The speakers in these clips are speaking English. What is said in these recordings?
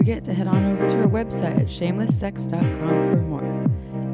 Forget to head on over to our website at shamelesssex.com for more.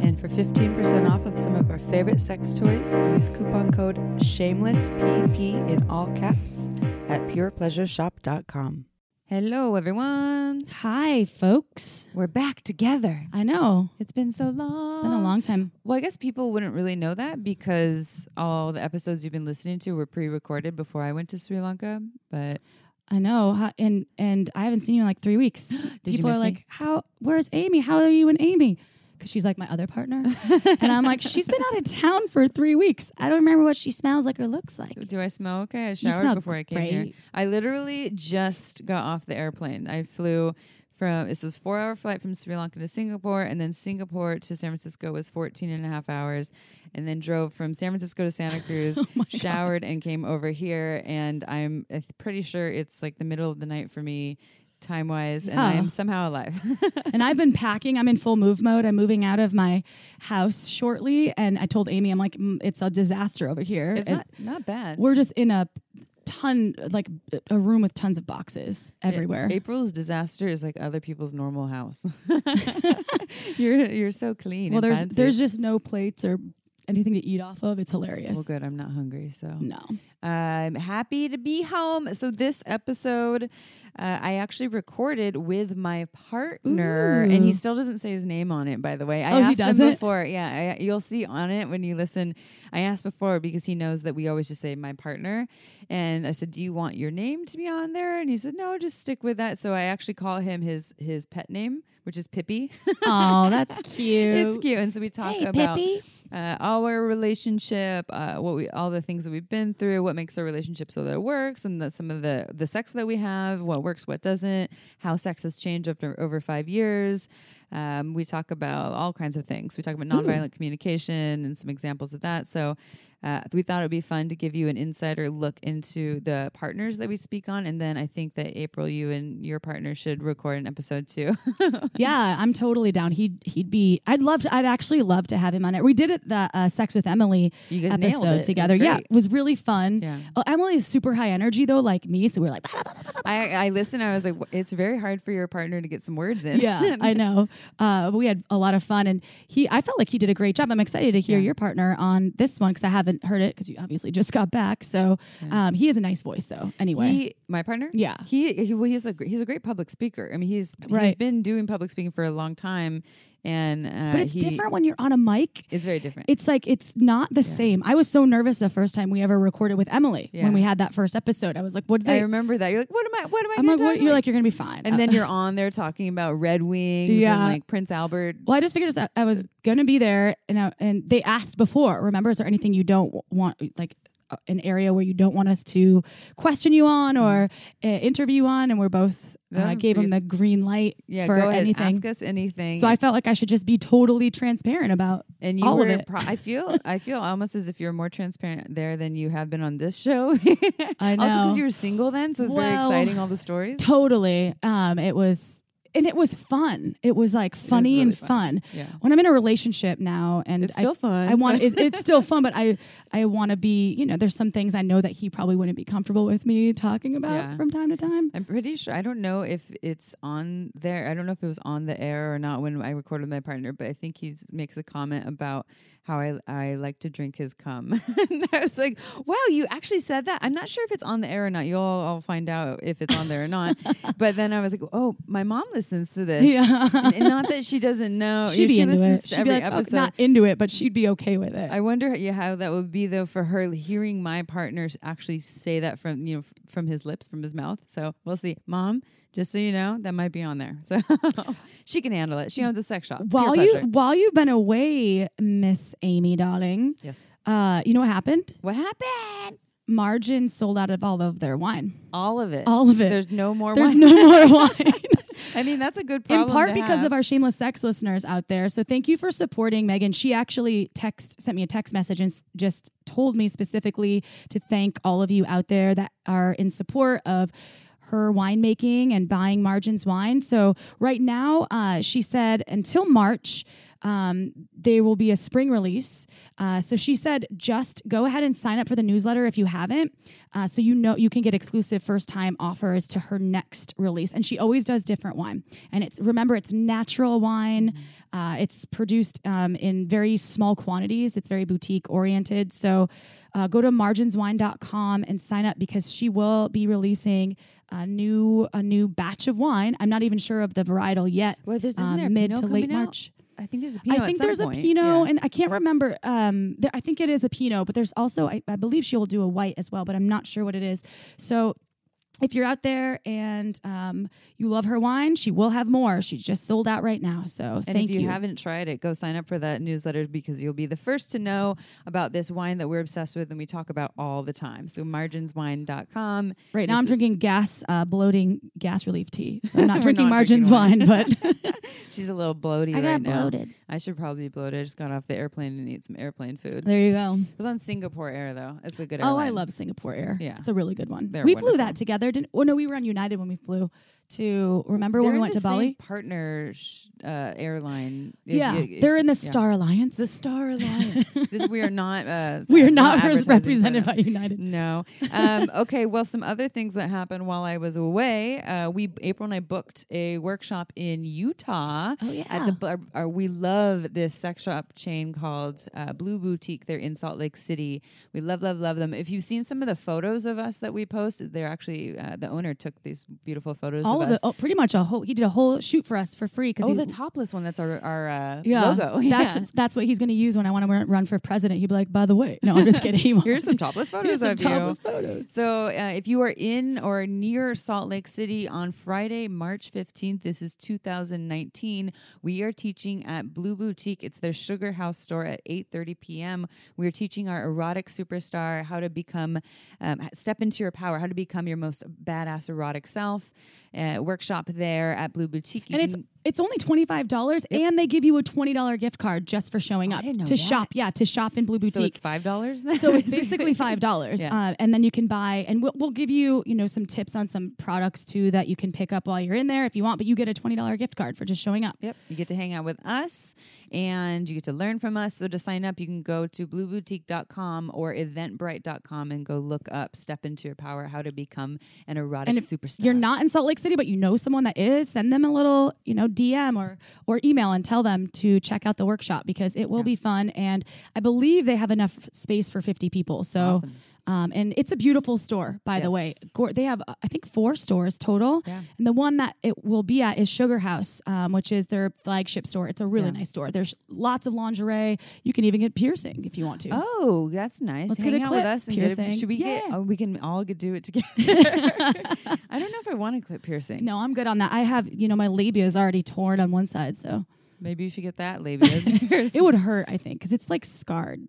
And for 15% off of some of our favorite sex toys, use coupon code SHAMELESSPP in all caps at purepleasureshop.com. Hello, everyone. Hi, folks. We're back together. I know. It's been so long. It's been a long time. Well, I guess people wouldn't really know that because all the episodes you've been listening to were pre-recorded before I went to Sri Lanka. But I know. And and I haven't seen you in like three weeks. you People miss are me? like, "How? Where's Amy? How are you and Amy?" Because she's like my other partner, and I'm like, she's been out of town for three weeks. I don't remember what she smells like or looks like. do I smell okay? I showered before I came here. I literally just got off the airplane. I flew from this was four hour flight from Sri Lanka to Singapore, and then Singapore to San Francisco was 14 and a half hours, and then drove from San Francisco to Santa Cruz, Oh showered, and came over here. And I'm uh, pretty sure it's like the middle of the night for me. Time wise, and I am somehow alive. and I've been packing. I'm in full move mode. I'm moving out of my house shortly, and I told Amy, I'm like, it's a disaster over here. it's And not not bad. we're just in a ton, like a room with tons of boxes everywhere. April's disaster is like other people's normal house. you're you're so clean. well, there's fancy. there's just no plates or anything to eat off of. It's hilarious. well, good. I'm not hungry, so No. I'm happy to be home. So this episode, uh, I actually recorded with my partner, and he still doesn't say his name on it. By the way, I Oh, asked him before. Yeah, I, you'll see on it when you listen. I asked before because he knows that we always just say my partner, and I said, "Do you want your name to be on there?" And he said, "No, just stick with that." So I actually call him his his pet name, which is Pippi. Oh, that's cute. it's cute, and so we talk Hey, about Pippi. Uh, our relationship, uh, what we, all the things that we've been through, what makes our relationship so that it works, and the, some of the the sex that we have, what works, what doesn't, how sex has changed after over five years. Um, we talk about all kinds of things. We talk about nonviolent communication and some examples of that. So. Uh, we thought it would be fun to give you an insider look into the partners that we speak on, and then I think that April, you and your partner should record an episode too. Yeah, I'm totally down. He'd he'd be. I'd love to. I'd actually love to have him on it. We did it the uh, Sex with Emily You guys nailed it. It episode together. Yeah, it was really fun. Yeah. Uh, Emily is super high energy though, like me. So we're like, I, I listened. I was like, it's very hard for your partner to get some words in. yeah, I know. Uh, we had a lot of fun, and he. I felt like he did a great job. I'm excited to hear Yeah. your partner on this one because I haven't heard it because you obviously just got back. So um, he has a nice voice though. Anyway, He, my partner. Yeah. He, he well, he's a he's a great public speaker. I mean, he's he's Right. been doing public speaking for a long time, and uh, but it's he- different when you're on a mic. It's very different. It's like it's not the same. I was so nervous the first time we ever recorded with Emily Yeah. when we had that first episode. I was like, "What did I they?" remember that. You're like, what am I? What am I? I'm like, "What?" You're like, "You're gonna be fine." and Uh, then you're on there talking about Red Wings Yeah. and like Prince Albert. Well, I just figured I, I was gonna be there, and I, and they asked before. Remember, is there anything you don't want, like an area where you don't want us to question you on or uh, interview on? And we're both Yeah, uh, gave if- the green light Yeah, for go ahead. anything. Ask us anything. So I felt like I should just be totally transparent about. and you all of were. it. Pro- I feel. I feel almost as if you're more transparent there than you have been on this show. I Also, know. because you were single then, so it's very exciting. All the stories. Totally, um, it was. And it was fun. It was like funny really and fun. fun. Yeah. When I'm in a relationship now, and It's I still fun. I want it, it's still fun, but I I want to be you know there's some things I know that he probably wouldn't be comfortable with me talking about Yeah. from time to time. I'm pretty sure. I don't know if it's on there. I don't know if it was on the air or not when I recorded my partner, but I think he makes a comment about how I I like to drink his cum. and I was like, wow, you actually said that. I'm not sure if it's on the air or not. You'll all find out if it's on there or not. but then I was like, oh, my mom listens to this. Yeah. and, and not that she doesn't know. she'd be she into listens it. to She'd every be like, oh, episode. not into it, but she'd be okay with it. I wonder yeah, how that would be though for her hearing my partner actually say that from you know from his lips from his mouth. So we'll see, Mom. Just so you know, that might be on there. So she can handle it. She owns a sex shop. Pure while you pleasure. while you've been away, Miss Amy, darling, yes. uh, you know what happened? What happened? Margin sold out of all of their wine. All of it. All of it. There's no more. There's wine. no more wine. I mean, that's a good in part because have. of our shameless sex listeners out there. So thank you for supporting Megan. She actually text sent me a text message and s- just told me specifically to thank all of you out there that are in support of her winemaking and buying Margins wine. So right now, uh, she said until March. Um, there will be a spring release. Uh, so she said, just go ahead and sign up for the newsletter if you haven't, uh, so you know you can get exclusive first time offers to her next release. And she always does different wine. And it's remember it's natural wine. Uh, it's produced um, in very small quantities. It's very boutique oriented. So uh, go to marginswine.com and sign up because she will be releasing a new a new batch of wine. I'm not even sure of the varietal yet. Well, there's- isn't um, there mid to late out? March. I think there's a Pinot. I think there's point. a Pinot, Yeah. and I can't remember. Um, there, I think it is a Pinot, but there's also, I, I believe she will do a white as well, but I'm not sure what it is. So if you're out there and um, you love her wine, she will have more. She's just sold out right now. So And thank you. if you, you. haven't tried it, go sign up for that newsletter because you'll be the first to know about this wine that we're obsessed with and we talk about all the time. So marginswine.com. right now, This I'm drinking gas uh, bloating gas relief tea. So I'm not drinking not Margins drinking wine, but She's a little bloaty I right got now. bloated. I should probably be bloated. I just got off the airplane and eat some airplane food. There you go. It was on Singapore Air though. It's a good Oh, I love Singapore Air. Yeah. it's a really good one. They're we flew that together. Didn't? Oh no, we were on United when we flew to. Remember when They're we in went to Bali? partner uh, airline. Yeah, you- they're in the yeah. Star Alliance. The Star Alliance. this, we are not. Uh, we are not not, res- advertising for represented by United. No. Um, okay. Well, some other things that happened while I was away. Uh, we April and I booked a workshop in Utah. Oh, yeah. At the our, we love this sex shop chain called uh, Blue Boutique. They're in Salt Lake City. We love, love, love them. If you've seen some of the photos of us that we posted, they're actually uh, the owner took these beautiful photos All of of us. the, oh, pretty much a whole. He did a whole shoot for us for free because oh, he, the topless one. That's our our uh, yeah, logo. That's Yeah. that's what he's going to use when I want to run for president. He'd be like, by the way, no, I'm just kidding. He. Here's some topless photos Here's some of you. topless photos. So, uh, if you are in or near Salt Lake City on Friday, March 15th, this is 2019, we are teaching at Blue Boutique. It's their Sugar House store at 8:30 p.m. We are teaching our erotic superstar how to become um, step into your power, how to become your most badass erotic self. Uh, workshop there at Blue Boutique. You and it's it's only twenty five dollars, and they give you a twenty dollar gift card just for showing Oh, up to shop. Yeah, to shop in Blue Boutique. so it's five dollars. So it's basically five dollars, Yeah. uh, and then you can buy, and we'll, we'll give you, you know, some tips on some products too that you can pick up while you're in there if you want. But you get a twenty dollar gift card for just showing up. Yep. You get to hang out with us and you get to learn from us. So to sign up, you can go to blueboutique.com or eventbrite.com and go look up Step Into Your Power, how to become an erotic And superstar. You're not in Salt Lake City, but you know someone that is. Send them a little, you know, DM or or email and tell them to check out the workshop because it will Yeah. be fun. And I believe they have enough space for fifty people. So. Awesome. Um, and it's a beautiful store, by the way. Yes. They have, uh, I think, four stores total. Yeah. And the one that it will be at is Sugar House, um, which is their flagship store. It's a really Yeah. nice store. There's lots of lingerie. You can even get piercing if you want to. Oh, that's nice. Let's Hang get a out clip with us and get a, piercing. should we get? Oh, we can all get, do it together. I don't know if I want a clip piercing. No, I'm good on that. I have, you know, my labia is already torn on one side, so Maybe you should get that labia. it would hurt, I think, because it's like scarred.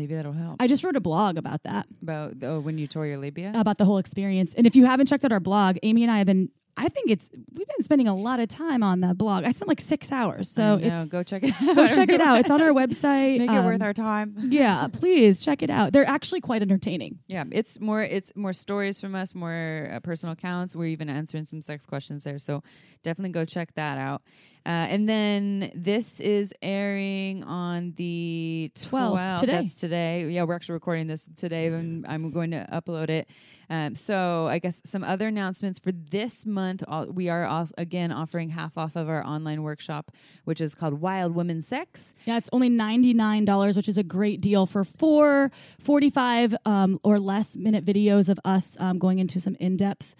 Maybe that'll help. I just wrote a blog about that, About oh, when you tore your labia. about the whole experience. And if you haven't checked out our blog, Amy and I have been. I think it's we've been spending a lot of time on the blog. I spent like six hours, so it's go check it out. go check it out. It's on our website. Make it worth Um, our time. yeah, please check it out. They're actually quite entertaining. Yeah, it's more it's more stories from us, more uh, personal accounts. We're even answering some sex questions there, so definitely go check that out. Uh, and then this is airing on the 12th, 12th. today. That's today. Yeah, we're actually recording this today, and I'm going to upload it. Um, so I guess some other announcements for this month. All, we are also, again offering half off of our online workshop, which is called Wild Women Sex. Yeah, it's only $99, which is a great deal for four 45 um, or less minute videos of us um, going into some in depth,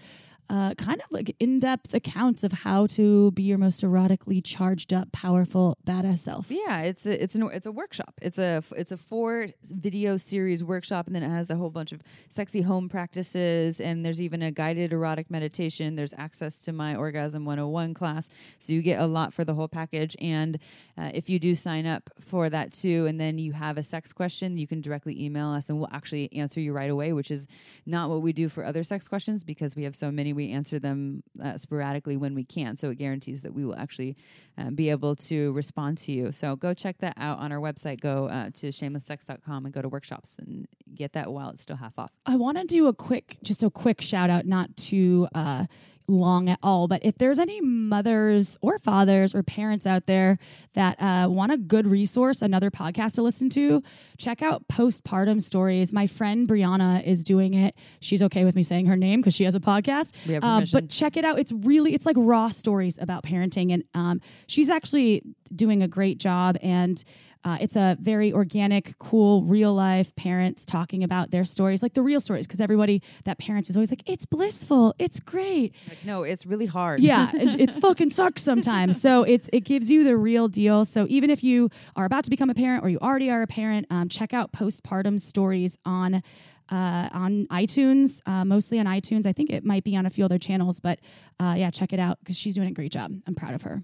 uh, kind of like in depth accounts of how to be your most erotically charged up, powerful, badass self. Yeah, it's a it's an it's a workshop. It's a it's a four video series workshop, and then it has a whole bunch of sexy home practices, and there's even a guided erotic meditation. There's access to my Orgasm 101 class, so you get a lot for the whole package. And uh, if you do sign up for that too, and then you have a sex question, you can directly email us, and we'll actually answer you right away. Which is not what we do for other sex questions because we have so many. We answer them uh, sporadically when we can. So it guarantees that we will actually uh, be able to respond to you. So go check that out on our website. Go uh, to shamelesssex.com and go to workshops and get that while it's still half off. I want to do a quick, just a quick shout out, not to uh, long at all, but if there's any mothers or fathers or parents out there that uh, want a good resource, another podcast to listen to, check out Postpartum Stories. My friend Brianna is doing it. She's okay with me saying her name because she has a podcast. We have Uh, but check it out. It's really, it's like raw stories about parenting. And um, she's actually doing a great job. And uh, it's a very organic, cool, real life parents talking about their stories, like the real stories, because everybody that parents is always like, it's blissful, it's great. Like, no, it's really hard. Yeah, it, it's fucking sucks sometimes. So it's it gives you the real deal. So even if you are about to become a parent or you already are a parent, um, check out postpartum stories on. Uh, on iTunes, uh, mostly on iTunes. I think it might be on a few other channels, but uh, yeah, check it out because she's doing a great job. I'm proud of her.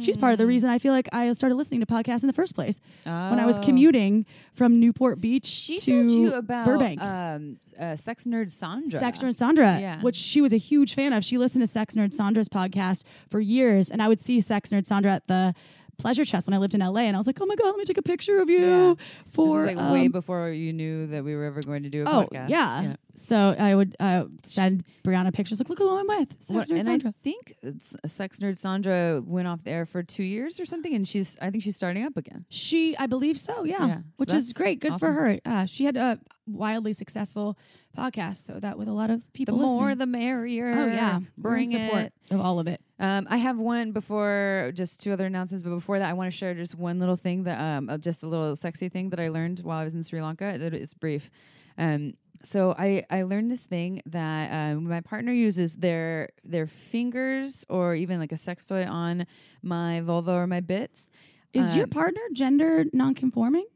She's part of the reason I feel like I started listening to podcasts in the first place when I was Oh. commuting from Newport Beach She to told you about Burbank. Um, uh, sex nerd Sandra. Sex Nerd Sandra, Yeah. which she was a huge fan of. She listened to Sex Nerd Sandra's podcast for years, and I would see Sex Nerd Sandra at the Pleasure Chest when I lived in LA, and I was like, "Oh my god, let me take a picture of you Yeah. for." like way um, before you knew that we were ever going to do a oh podcast. yeah. So I would uh, send Brianna pictures, like, "Look who I'm with." Sex What- Nerd and Sandra. I think it's, Sex Nerd Sandra went off there for two years or something, and she's I think she's starting up again. She, I believe so, yeah, Yeah, so which is great. Good for her. Uh, she had a wildly successful podcast, so that with a lot of people, The more, the merrier. oh yeah, bring support it. of all of it. Um, I have one before, just two other announcements, but before that, I want to share just one little thing that, um, uh, just a little sexy thing that I learned while I was in Sri Lanka. It, it's brief. Um, so I, I learned this thing that um, my partner uses their their fingers or even like a sex toy on my vulva or my bits. Is your Um, partner gender nonconforming?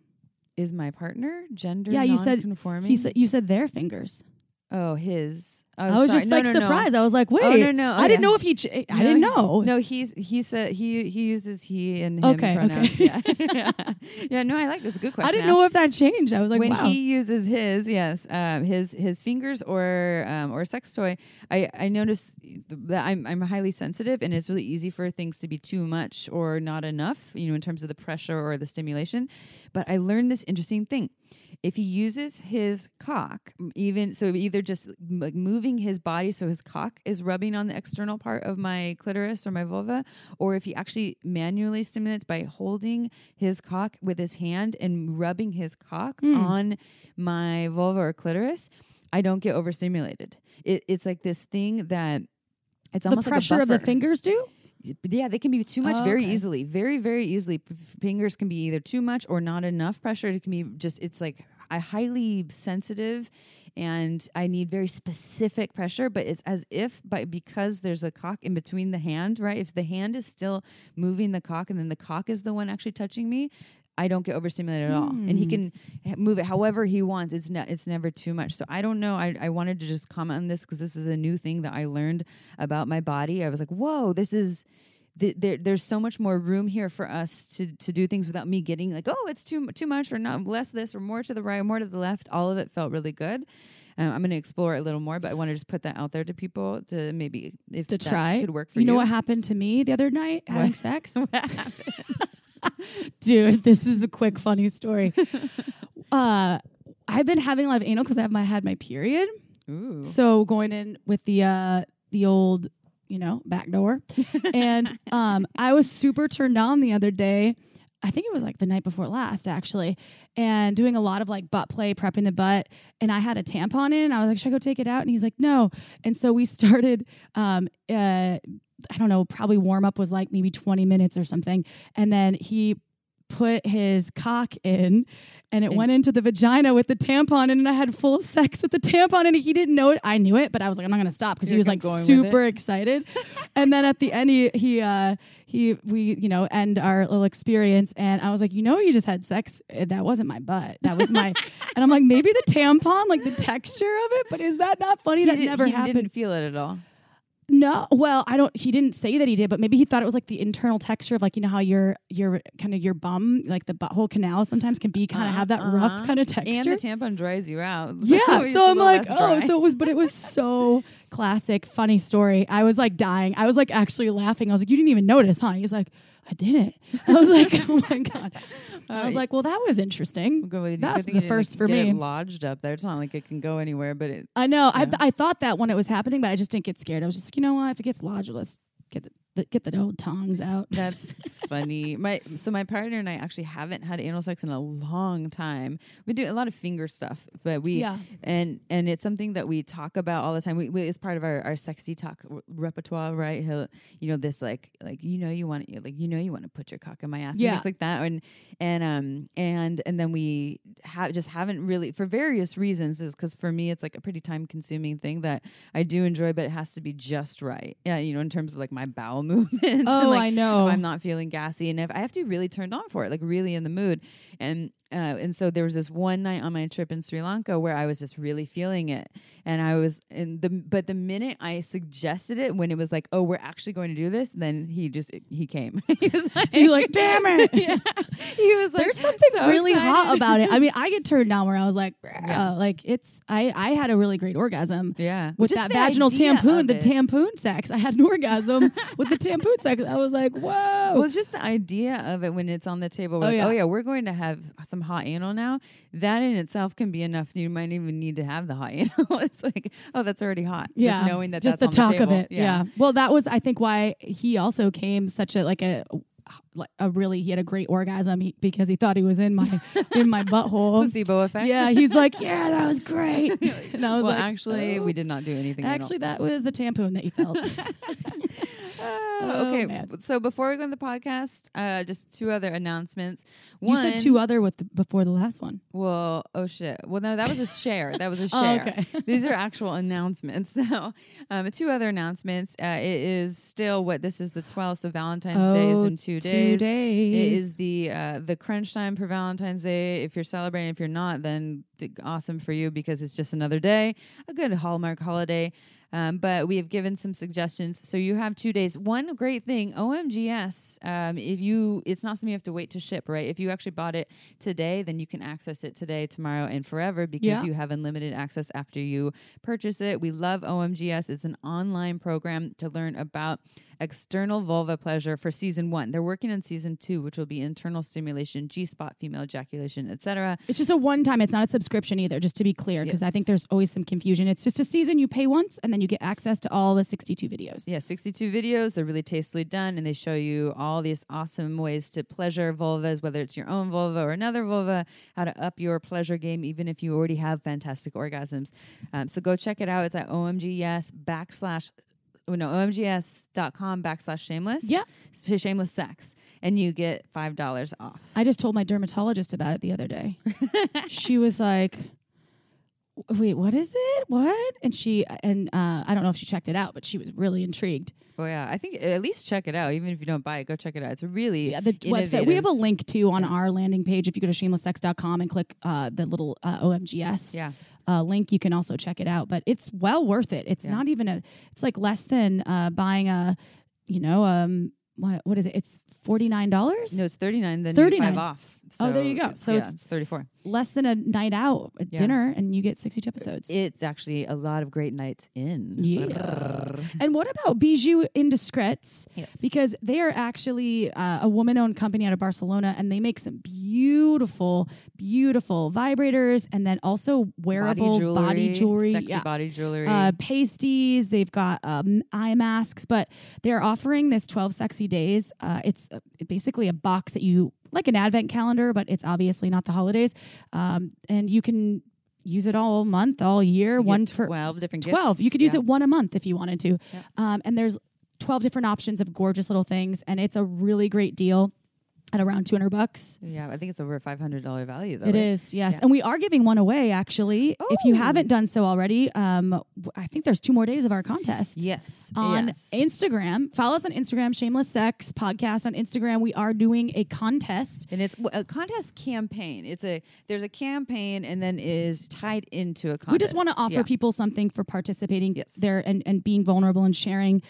is my partner gender Yeah, you said- non-conforming? He said you said their fingers. Oh his. Oh, I was sorry. just No, like no, no. surprised. I was like, wait, Oh, no, no. I Oh, didn't yeah. know if he. Ch- I No, didn't he- know. No, he's he said he he uses he and him Okay, pronouns. okay. Yeah. yeah, yeah. No, I like this. Good question. I didn't know if that changed. I was like, when wow. he uses his yes um, his his fingers or um, or sex toy I I notice that I'm I'm highly sensitive and it's really easy for things to be too much or not enough you know in terms of the pressure or the stimulation but I learned this interesting thing if he uses his cock even so either just like moving his body so his cock is rubbing on the external part of my clitoris or my vulva or if he actually manually stimulates by holding his cock with his hand and rubbing his cock Mm. on my vulva or clitoris i don't get overstimulated it, it's like this thing that it's the almost like a pressure of the fingers do. Yeah, they can be too much Oh, very okay. easily. Very, very easily. P- fingers can be either too much or not enough pressure. It can be just, it's like I highly sensitive and I need very specific pressure, but it's as if by because there's a cock in between the hand, right? If the hand is still moving the cock and then the cock is the one actually touching me, I don't get overstimulated at all. And he Hmm. can move it however he wants. It's not it's never too much. So I don't know. I, I wanted to just comment on this because this is a new thing that I learned about my body. I was like, whoa, this is th- there, there's so much more room here for us to to do things without me getting like, oh, it's too too much or not less this or more to the right, or more to the left. All of it felt really good. Um, I'm going to explore it a little more, but I want to just put that out there to people to maybe if To try. could work for You you. know what happened to me the other night having What? sex? What happened? Dude, this is a quick funny story. uh, I've been having a lot of anal because I've my, had my period. Ooh. So going in with the uh the old, you know, back door. and um I was super turned on the other day. I think it was like the night before last actually. And doing a lot of like butt play, prepping the butt. And I had a tampon in. I was like, should I go take it out? And he's like, no. And so we started um uh I don't know, probably warm up was like maybe 20 minutes or something. And then he put his cock in and it And- went into the vagina with the tampon and I had full sex with the tampon and he didn't know it. I knew it, but I was like, I'm not gonna stop because he was like super excited. and then at the end he he uh he we, you know, end our little experience and I was like, you know, you just had sex. Uh, That wasn't my butt. That was my and I'm like, maybe the tampon, like the texture of it, but is that not funny? He that did- never happened. didn't feel it at all. No, well, I don't. He didn't say that he did, but maybe he thought it was like the internal texture of like you know how your your kind of your bum, like the butthole canal, sometimes can be kind of Uh-huh, have that uh-huh. rough kind of texture. And the tampon dries you out. yeah, so I'm like, oh, so it was, but it was so classic funny story. I was like dying. I was like actually laughing. I was like, "You didn't even notice, huh?" He's like, "I didn't." I was like, "Oh my god." I was like, "Well, that was interesting." Good That's the you first for me. It lodged up there. It's not like it can go anywhere, but it. I know. Yeah. I I thought that when it was happening, but I just didn't get scared. I was just like, you know what? If it gets lodged, let's get the, the get the old tongs out. That's funny. My so my partner and I actually haven't had anal sex in a long time. We do a lot of finger stuff, but we Yeah. and and it's something that we talk about all the time. We, we it's part of our, our sexy talk r- repertoire, right? He'll, you know, this like like you know you want like you know you want to put your cock in my ass, Yeah. like that, and and um and and then we have just haven't really for various reasons, is because for me it's like a pretty time consuming thing that I do enjoy, but it has to be just right. Yeah, you know, in terms of like my bowel movements. and, Oh, like, I know. If I'm not feeling gassy, and if I have to be really turned on for it, like really in the mood, and uh, and so there was this one night on my trip in Sri Lanka where I was just really feeling it, and I was in the but the minute I suggested it, when it was like, oh, we're actually going to do this, then he just he came. he was like, like, damn it. yeah. He was like, There's something so really hot about it. I mean, I get turned down where I was like, Yeah. uh, like it's. I I had a really great orgasm. Yeah, With Just that vaginal idea tampoon, the it. tampoon sex, I had an orgasm with the tampoon sex. I was like, "Whoa!" Well, it's just the idea of it when it's on the table. Oh, like, yeah. oh yeah, we're going to have some hot anal now. That in itself can be enough. You might even need to have the hot anal. it's like, oh, that's already hot. yeah, just knowing that just that's the on talk of table. it. Yeah. Well, that was I think why he also came such a like a like a really he had a great orgasm he, because he thought he was in my in my butthole. placebo effect. Yeah, he's like, yeah, that was great. And I was well, like, actually, oh. we did not do anything. Actually, that was the tampon that you felt. Oh, Oh, okay. man. So before we go on the podcast, uh, just two other announcements. you said two other with the, before the last one. Well, oh shit. Well, no, that was a share. That was a Oh, share. okay. These are actual announcements. So, um, two other announcements. Uh, it is still what this is the 12th, so Valentine's Day is Oh, in two two days. days. It is the uh, the crunch time for Valentine's Day. If you're celebrating, if you're not, then d- awesome for you because it's just another day, a good Hallmark holiday. Um, but we have given some suggestions, so you have two days. One great thing, OMGyes. Um, if you, it's not something you have to wait to ship, right? If you actually bought it today, then you can access it today, tomorrow, and forever because Yeah. you have unlimited access after you purchase it. We love OMGyes. It's an online program to learn about external vulva pleasure for season one. They're working on season two, which will be internal stimulation, G spot, female ejaculation, etc. It's just a one time. It's not a subscription either, just to be clear, because I think there's always some confusion. It's just a season you pay once and then you get access to all the 62 videos. Yeah, 62 videos. They're really tastefully done, and they show you all these awesome ways to pleasure vulvas, whether it's your own vulva or another vulva, how to up your pleasure game, even if you already have fantastic orgasms. Um, so go check it out. It's at OMGyes backslash, oh, no, OMGyes.com backslash shameless. Yeah. So shameless sex. And you get $5 off. I just told my dermatologist about it the other day. she was like, "Wait, what is it? What?" And she and uh, I don't know if she checked it out, but she was really intrigued. Oh, yeah. I think at least check it out. Even if you don't buy it, go check it out. It's really Yeah, the website. We have a link too on our landing page. If you go to shamelesssex.com and click uh, the little uh, OMGyes Yeah. Uh, link, you can also check it out. But it's well worth it. It's Yeah. not even a. It's like less than uh, buying a, you know, um, what what is it? It's forty nine dollars. No, it's 39 then you get 39. Off. Oh, there you go. So yeah, it's- it's 34. less than a night out at Yeah. dinner, and you get sixty two episodes. It's actually a lot of great nights in. Yeah. And what about Bijoux Indiscrets? Yes. Because they are actually uh, a woman owned company out of Barcelona and they make some beautiful, beautiful vibrators and then also wearable body jewelry. sexy yeah. body jewelry. Uh, pasties, they've got um, eye masks, but they're offering this 12 sexy days. Uh, it's uh, basically a box that you like an advent calendar, but it's obviously not the holidays. Um, and you can use it all month, all year, one for 12 different 12 gifts. you could use Yeah. it one a month if you wanted to um, and there's 12 different options of gorgeous little things and it's a really great deal at around 200 bucks Yeah, I think it's over a $500 value though. It right? is, yes Yeah. and we are giving one away actually Oh. if you haven't done so already um, i think there's two more days of our contest Yes. on yes. instagram follow us on instagram shameless sex podcast on instagram we are doing a contest And it's a contest campaign. It's a there's a campaign and then is tied into a contest. we just want to offer Yeah. people something for participating Yes. there and, and being vulnerable and sharing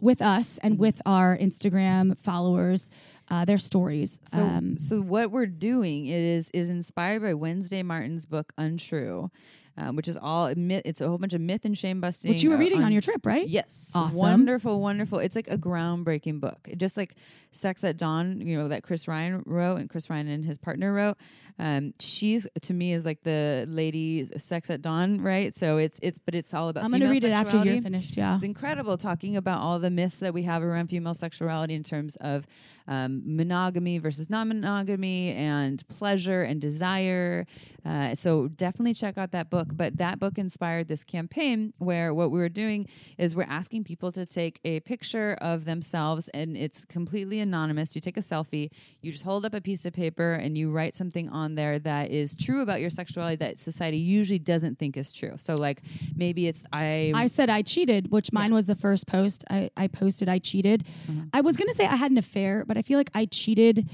with us and Mm-hmm. with our Instagram followers uh, their stories. So, um, so what we're doing is is inspired by Wednesday Martin's book Untrue. um, which is all myth. It's a whole bunch of myth and shame busting. Which you were reading on, your trip, right? Yes. Awesome. Wonderful, wonderful. It's like a groundbreaking book. Just like Sex at Dawn, you know, that Chris Ryan wrote and Chris Ryan and his partner wrote. Um, she's to me is like the lady Sex at Dawn, right? So it's it's but it's all about I'm female read it after you're finished. Yeah. It's incredible talking about all the myths that we have around female sexuality in terms of um, monogamy versus non monogamy and pleasure and desire. Uh, so definitely check out that book. But that book inspired this campaign where what we were doing is we're asking people to take a picture of themselves and it's completely anonymous. You take a selfie, you just hold up a piece of paper and you write something on there that is true about your sexuality that society usually doesn't think is true. So, like, maybe it's I. I said I cheated, which mine was the first post I, I posted. I cheated. Mm-hmm. I was gonna say I had an affair, but I feel like I cheated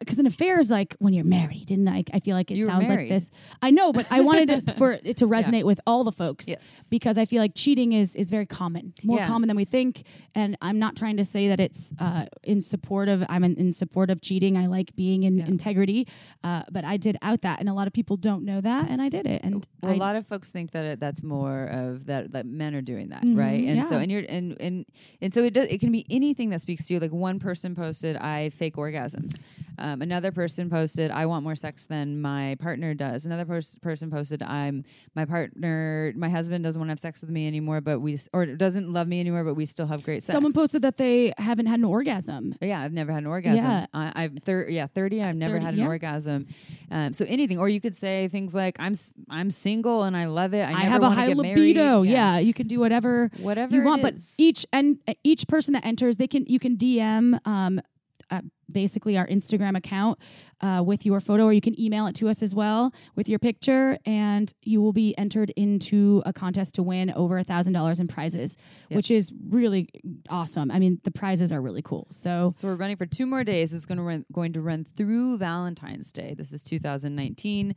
because an affair is like when you're married, and like I feel like it You sounds like this. I know, but I wanted it for it to resonate with all the folks. Yes. because I feel like cheating is is very common, more Yeah. common than we think. And I'm not trying to say that it's uh, in support of. I'm in, in support of cheating. I like being in Yeah. integrity, uh, but I did out that, and a lot of people don't know that, and I did it. And Well, I, a lot of folks think that it, that's more of that that men are doing that, Mhm, right? And so and you're and and and so it does it can be anything that speaks to you. Like one person posted, "I fake orgasms." Um, another person posted, "I want more sex than my partner does." Another pers- person posted, "I'm my partner, my husband doesn't want to have sex with me anymore, but we s- or doesn't love me anymore, but we still have great sex." someone posted that they haven't had an orgasm. Yeah, I've never had an orgasm. Yeah. I, I'm thir- yeah, thirty. I've never 30, had an yeah. orgasm. Um, so anything, or you could say things like, "I'm s- I'm single and I love it. I, I, have a high libido. married." Yeah. you can do whatever whatever you want, but each and each person that enters, they can you can DM um, uh, basically our Instagram account uh, with your photo, or you can email it to us as well with your picture, and you will be entered into a contest to win over a thousand dollars in prizes, which is really awesome. I mean, the prizes are really cool. So So we're running for two more days. It's going to run going to run through Valentine's Day. This is 2019,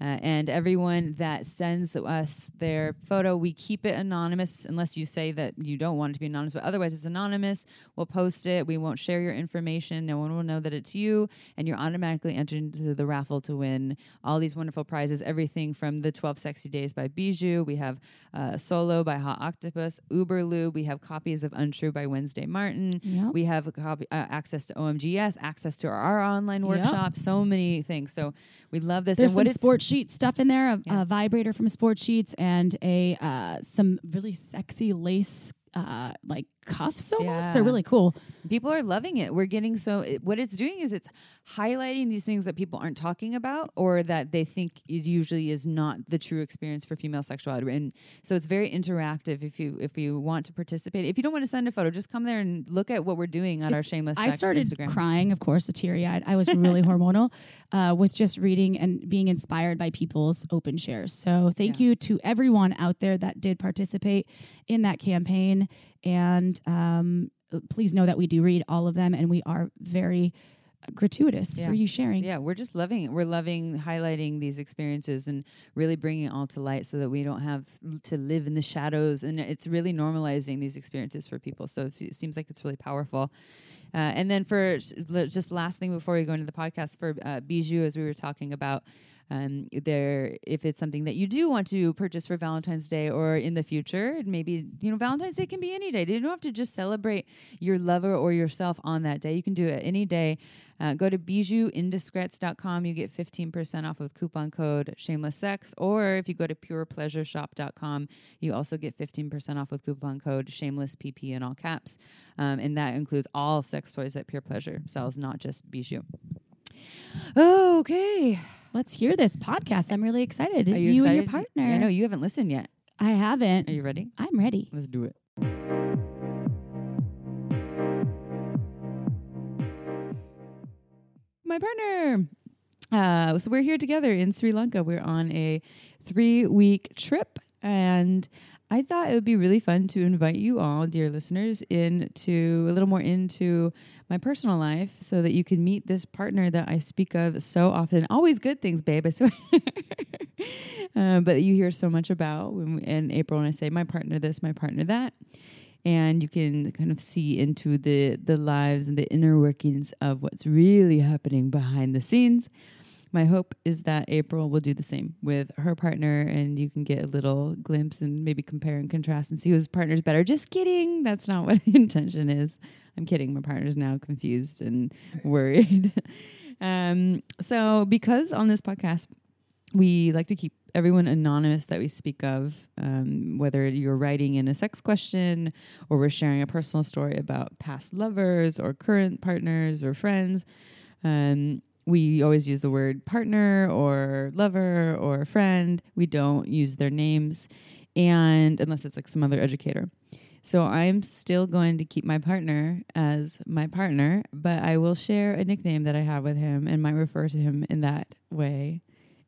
uh, and everyone that sends us their photo, we keep it anonymous unless you say that you don't want it to be anonymous. But otherwise, it's anonymous. We'll post it. We won't share your information. No one will know that it's you, and you're automatically entered into the raffle to win all these wonderful prizes. Everything from the 12 Sexy Days by Bijoux. We have uh, Solo by Hot Octopuss. Uber Lube. We have copies of Untrue by Wednesday Martin. Yep. We have a copy, uh, access to OMGyes, access to our, our online Yep. workshop, so many things. So we love this. There's and some what it's- Sport Sheet stuff in there, a, Yeah. a vibrator from Sportsheets, and a uh, some really sexy lace uh, like cuffs. Almost, they're really cool. people are loving it. We're getting so it, what it's doing is it's highlighting these things that people aren't talking about or that they think it usually is not the true experience for female sexuality. And so it's very interactive. If you if you want to participate, if you don't want to send a photo, just come there and look at what we're doing on our shameless. I started Instagram. crying, of course, a teary eyed. I was really hormonal uh, with just reading and being inspired by people's open shares. So thank Yeah. you to everyone out there that did participate in that campaign. And um, please know that we do read all of them, and we are very gratuitous Yeah. for you sharing. Yeah, we're just loving it. We're loving highlighting these experiences and really bringing it all to light so that we don't have to live in the shadows. And it's really normalizing these experiences for people. So it, it seems like it's really powerful. Uh, and then for just last thing before we go into the podcast for uh, Bijoux, as we were talking about, um, there if it's something that you do want to purchase for Valentine's Day or in the future, maybe you know Valentine's Day can be any day. You don't have to just celebrate your lover or yourself on that day. You can do it any day. Uh, go to bijouxindiscrets.com. You get 15% off with coupon code shameless sex. Or if you go to purepleasureshop.com, you also get 15% off with coupon code shameless pp in all caps. Um, and that includes all sex toys that Pure Pleasure sells, not just bijoux. Okay. Let's hear this podcast. I'm really excited. Are you, and excited? your partner. I know you haven't listened yet. I haven't. Are you ready? I'm ready. Let's do it. My partner. Uh, so we're here together in Sri Lanka. We're on a three week trip, and I thought it would be really fun to invite you all, dear listeners, into a little more into my personal life so that you can meet this partner that I speak of so often. Always good things, babe. I swear. uh, but you hear so much about when in April when I say my partner this, my partner that. And you can kind of see into the the lives and the inner workings of what's really happening behind the scenes. My hope is that April will do the same with her partner, and you can get a little glimpse and maybe compare and contrast and see whose partner's better. Just kidding. That's not what the intention is. I'm kidding. My partner's now confused and worried. um, so, because on this podcast, we like to keep everyone anonymous that we speak of, um, whether you're writing in a sex question or we're sharing a personal story about past lovers or current partners or friends. Um, we always use the word partner or lover or friend. We don't use their names, and unless it's like some other educator. So I'm still going to keep my partner as my partner, but I will share a nickname that I have with him and might refer to him in that way.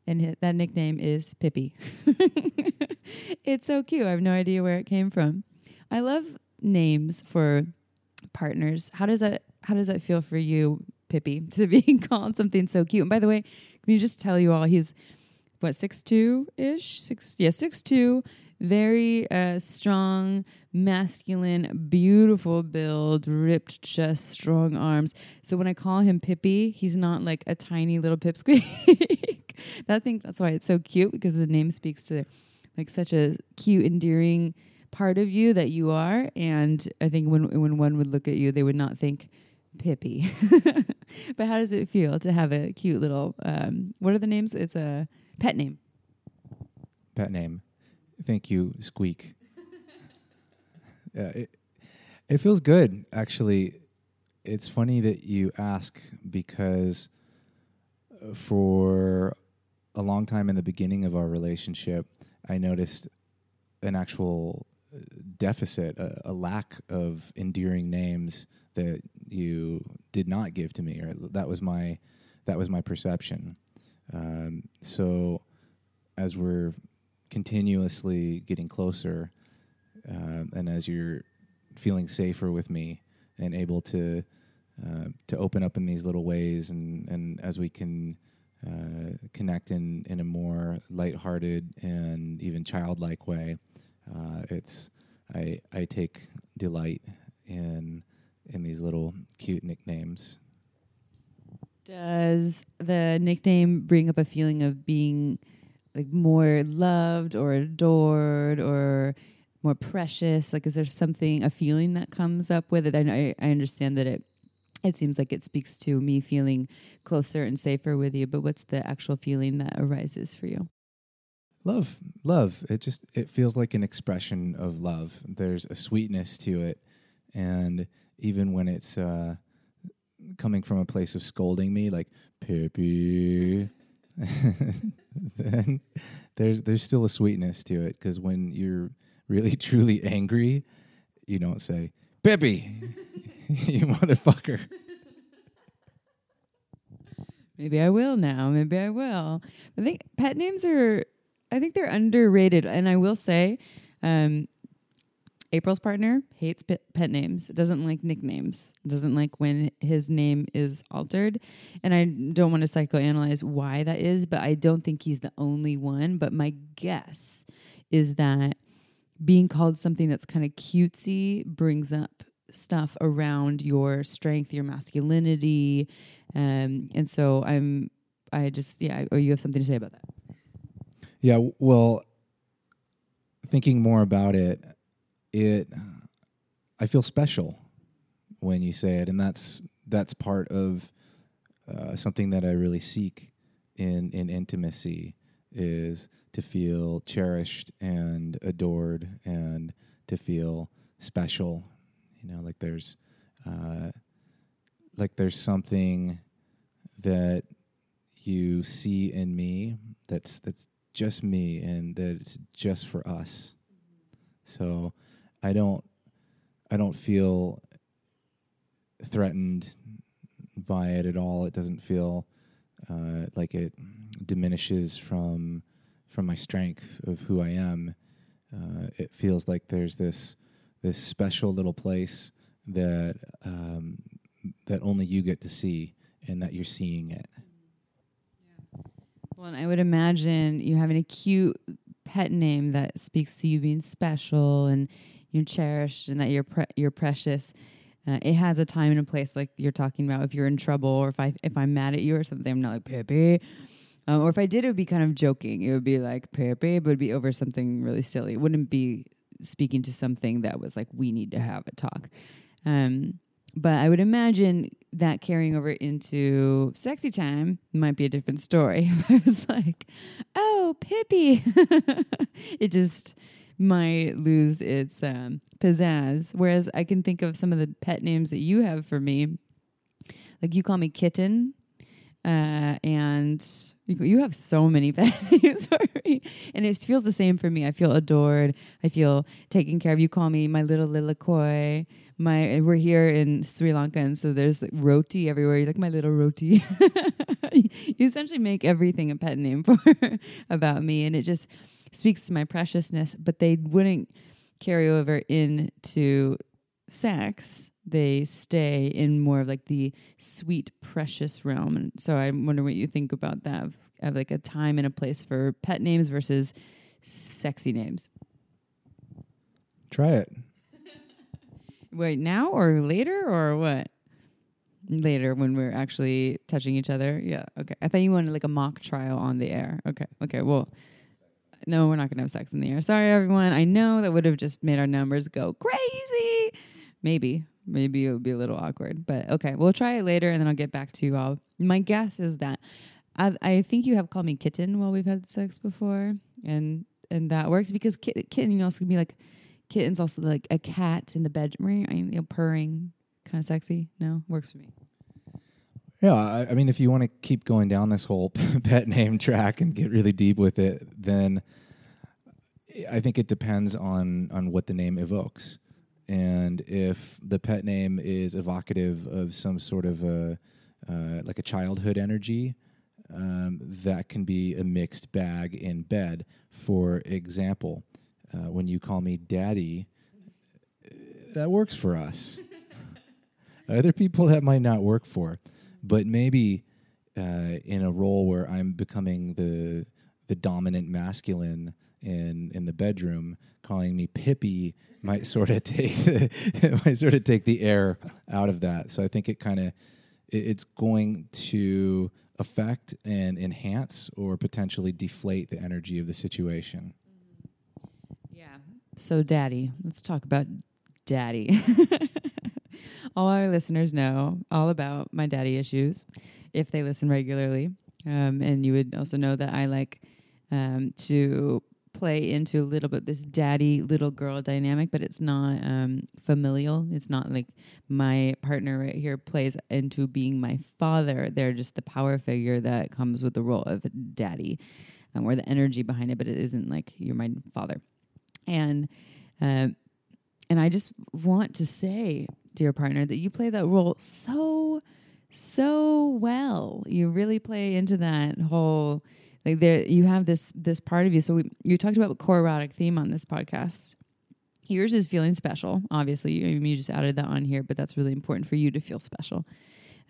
And that nickname is Pippi. it's so cute. I have no idea where it came from. I love names for partners. How does that how does that feel for you, Pippi, to be called something so cute? And by the way, can you just tell you all he's what six two ish six yeah six two very uh, strong, masculine, beautiful build, ripped chest, strong arms. So when I call him Pippi, he's not like a tiny little pipsqueak. that thing that's why it's so cute because the name speaks to like such a cute, endearing part of you that you are. And I think when when one would look at you, they would not think Pippi. but how does it feel to have a cute little um, what are the names? It's a pet name. Pet name. Thank you, Squeak. yeah, it, it feels good, actually. It's funny that you ask because for a long time in the beginning of our relationship, I noticed an actual deficit, a, a lack of endearing names that you did not give to me, or that was my that was my perception. Um, so as we're continuously getting closer, uh, and as you're feeling safer with me and able to uh, to open up in these little ways, and and as we can uh, connect in in a more lighthearted and even childlike way, uh, it's I I take delight in in these little cute nicknames. Does the nickname bring up a feeling of being like more loved or adored or more precious? Like, is there something, a feeling that comes up with it? I know I, I understand that it it seems like it speaks to me feeling closer and safer with you, but what's the actual feeling that arises for you? Love, love. It just it feels like an expression of love. There's a sweetness to it, and even when it's uh, coming from a place of scolding me, like Pippi, then there's there's still a sweetness to it because when you're really truly angry, you don't say Pippi, you motherfucker. Maybe I will now. Maybe I will. I think pet names are, I think they're underrated. And I will say, um, April's partner hates pet, pet names. Doesn't like nicknames. Doesn't like when his name is altered. And I don't want to psychoanalyze why that is, but I don't think he's the only one. But my guess is that being called something that's kind of cutesy brings up stuff around your strength, your masculinity, um, and so I'm. I just yeah. Or you have something to say about that? Yeah. Well, thinking more about it it I feel special when you say it, and that's that's part of uh, something that I really seek in in intimacy is to feel cherished and adored and to feel special. You know, like there's uh, like there's something that you see in me that's that's just me and that it's just for us. So I don't I don't feel threatened by it at all. It doesn't feel uh, like it diminishes from from my strength of who I am. Uh, it feels like there's this this special little place that um, that only you get to see, and that you're seeing it. Well, and I would imagine you having a cute pet name that speaks to you being special and you're cherished and that you're pre- you're precious. Uh, it has a time and a place, like you're talking about. If you're in trouble, or if I if I'm mad at you or something, I'm not like Pippi. Um, or if I did, it would be kind of joking. It would be like Pepe, but it would be over something really silly. It wouldn't be speaking to something that was like, we need to have a talk. Um, but I would imagine that carrying over into sexy time might be a different story. I was like, oh, Pippi. it just might lose its um, pizzazz. Whereas I can think of some of the pet names that you have for me. Like you call me Kitten. Uh, and you, you have so many pet names. And it feels the same for me. I feel adored. I feel taken care of. You call me my little Lilakoi my we're here in Sri Lanka, and so there's like roti everywhere. You're like my little roti. you essentially make everything a pet name for about me, and it just speaks to my preciousness. But they wouldn't carry over into sex. They stay in more of like the sweet, precious realm. And so I wonder what you think about that of, of like a time and a place for pet names versus sexy names. Try it. Wait, now or later or what? Later when we're actually touching each other. Yeah. Okay. I thought you wanted like a mock trial on the air. Okay. Okay. Well, no, we're not going to have sex in the air. Sorry, everyone. I know that would have just made our numbers go crazy. Maybe. Maybe it would be a little awkward. But okay. We'll try it later and then I'll get back to you all. My guess is that I, I think you have called me kitten while we've had sex before. And and that works because kit, kitten you also can be like Kitten's also like a cat in the bedroom, you know, purring, kind of sexy. No, works for me. Yeah, I, I mean, if you want to keep going down this whole pet name track and get really deep with it, then I think it depends on on what the name evokes, and if the pet name is evocative of some sort of a uh, like a childhood energy, um, that can be a mixed bag in bed. For example, uh, when you call me daddy, that works for us. Other people that might not work for, but maybe uh, in a role where I'm becoming the the dominant masculine in in the bedroom, calling me Pippi might sort of take might sort of take the air out of that. So I think it kind of it, it's going to affect and enhance or potentially deflate the energy of the situation. Yeah. So, daddy, let's talk about daddy. all our listeners know all about my daddy issues if they listen regularly. Um, and you would also know that I like um, to play into a little bit this daddy little girl dynamic, but it's not um, familial. It's not like my partner right here plays into being my father. They're just the power figure that comes with the role of daddy um, or the energy behind it, but it isn't like you're my father and uh, and I just want to say, dear partner, that you play that role so so well. You really play into that whole like there. You have this this part of you. So we you talked about core erotic theme on this podcast. Yours is feeling special. Obviously, you, you just added that on here, but that's really important for you to feel special.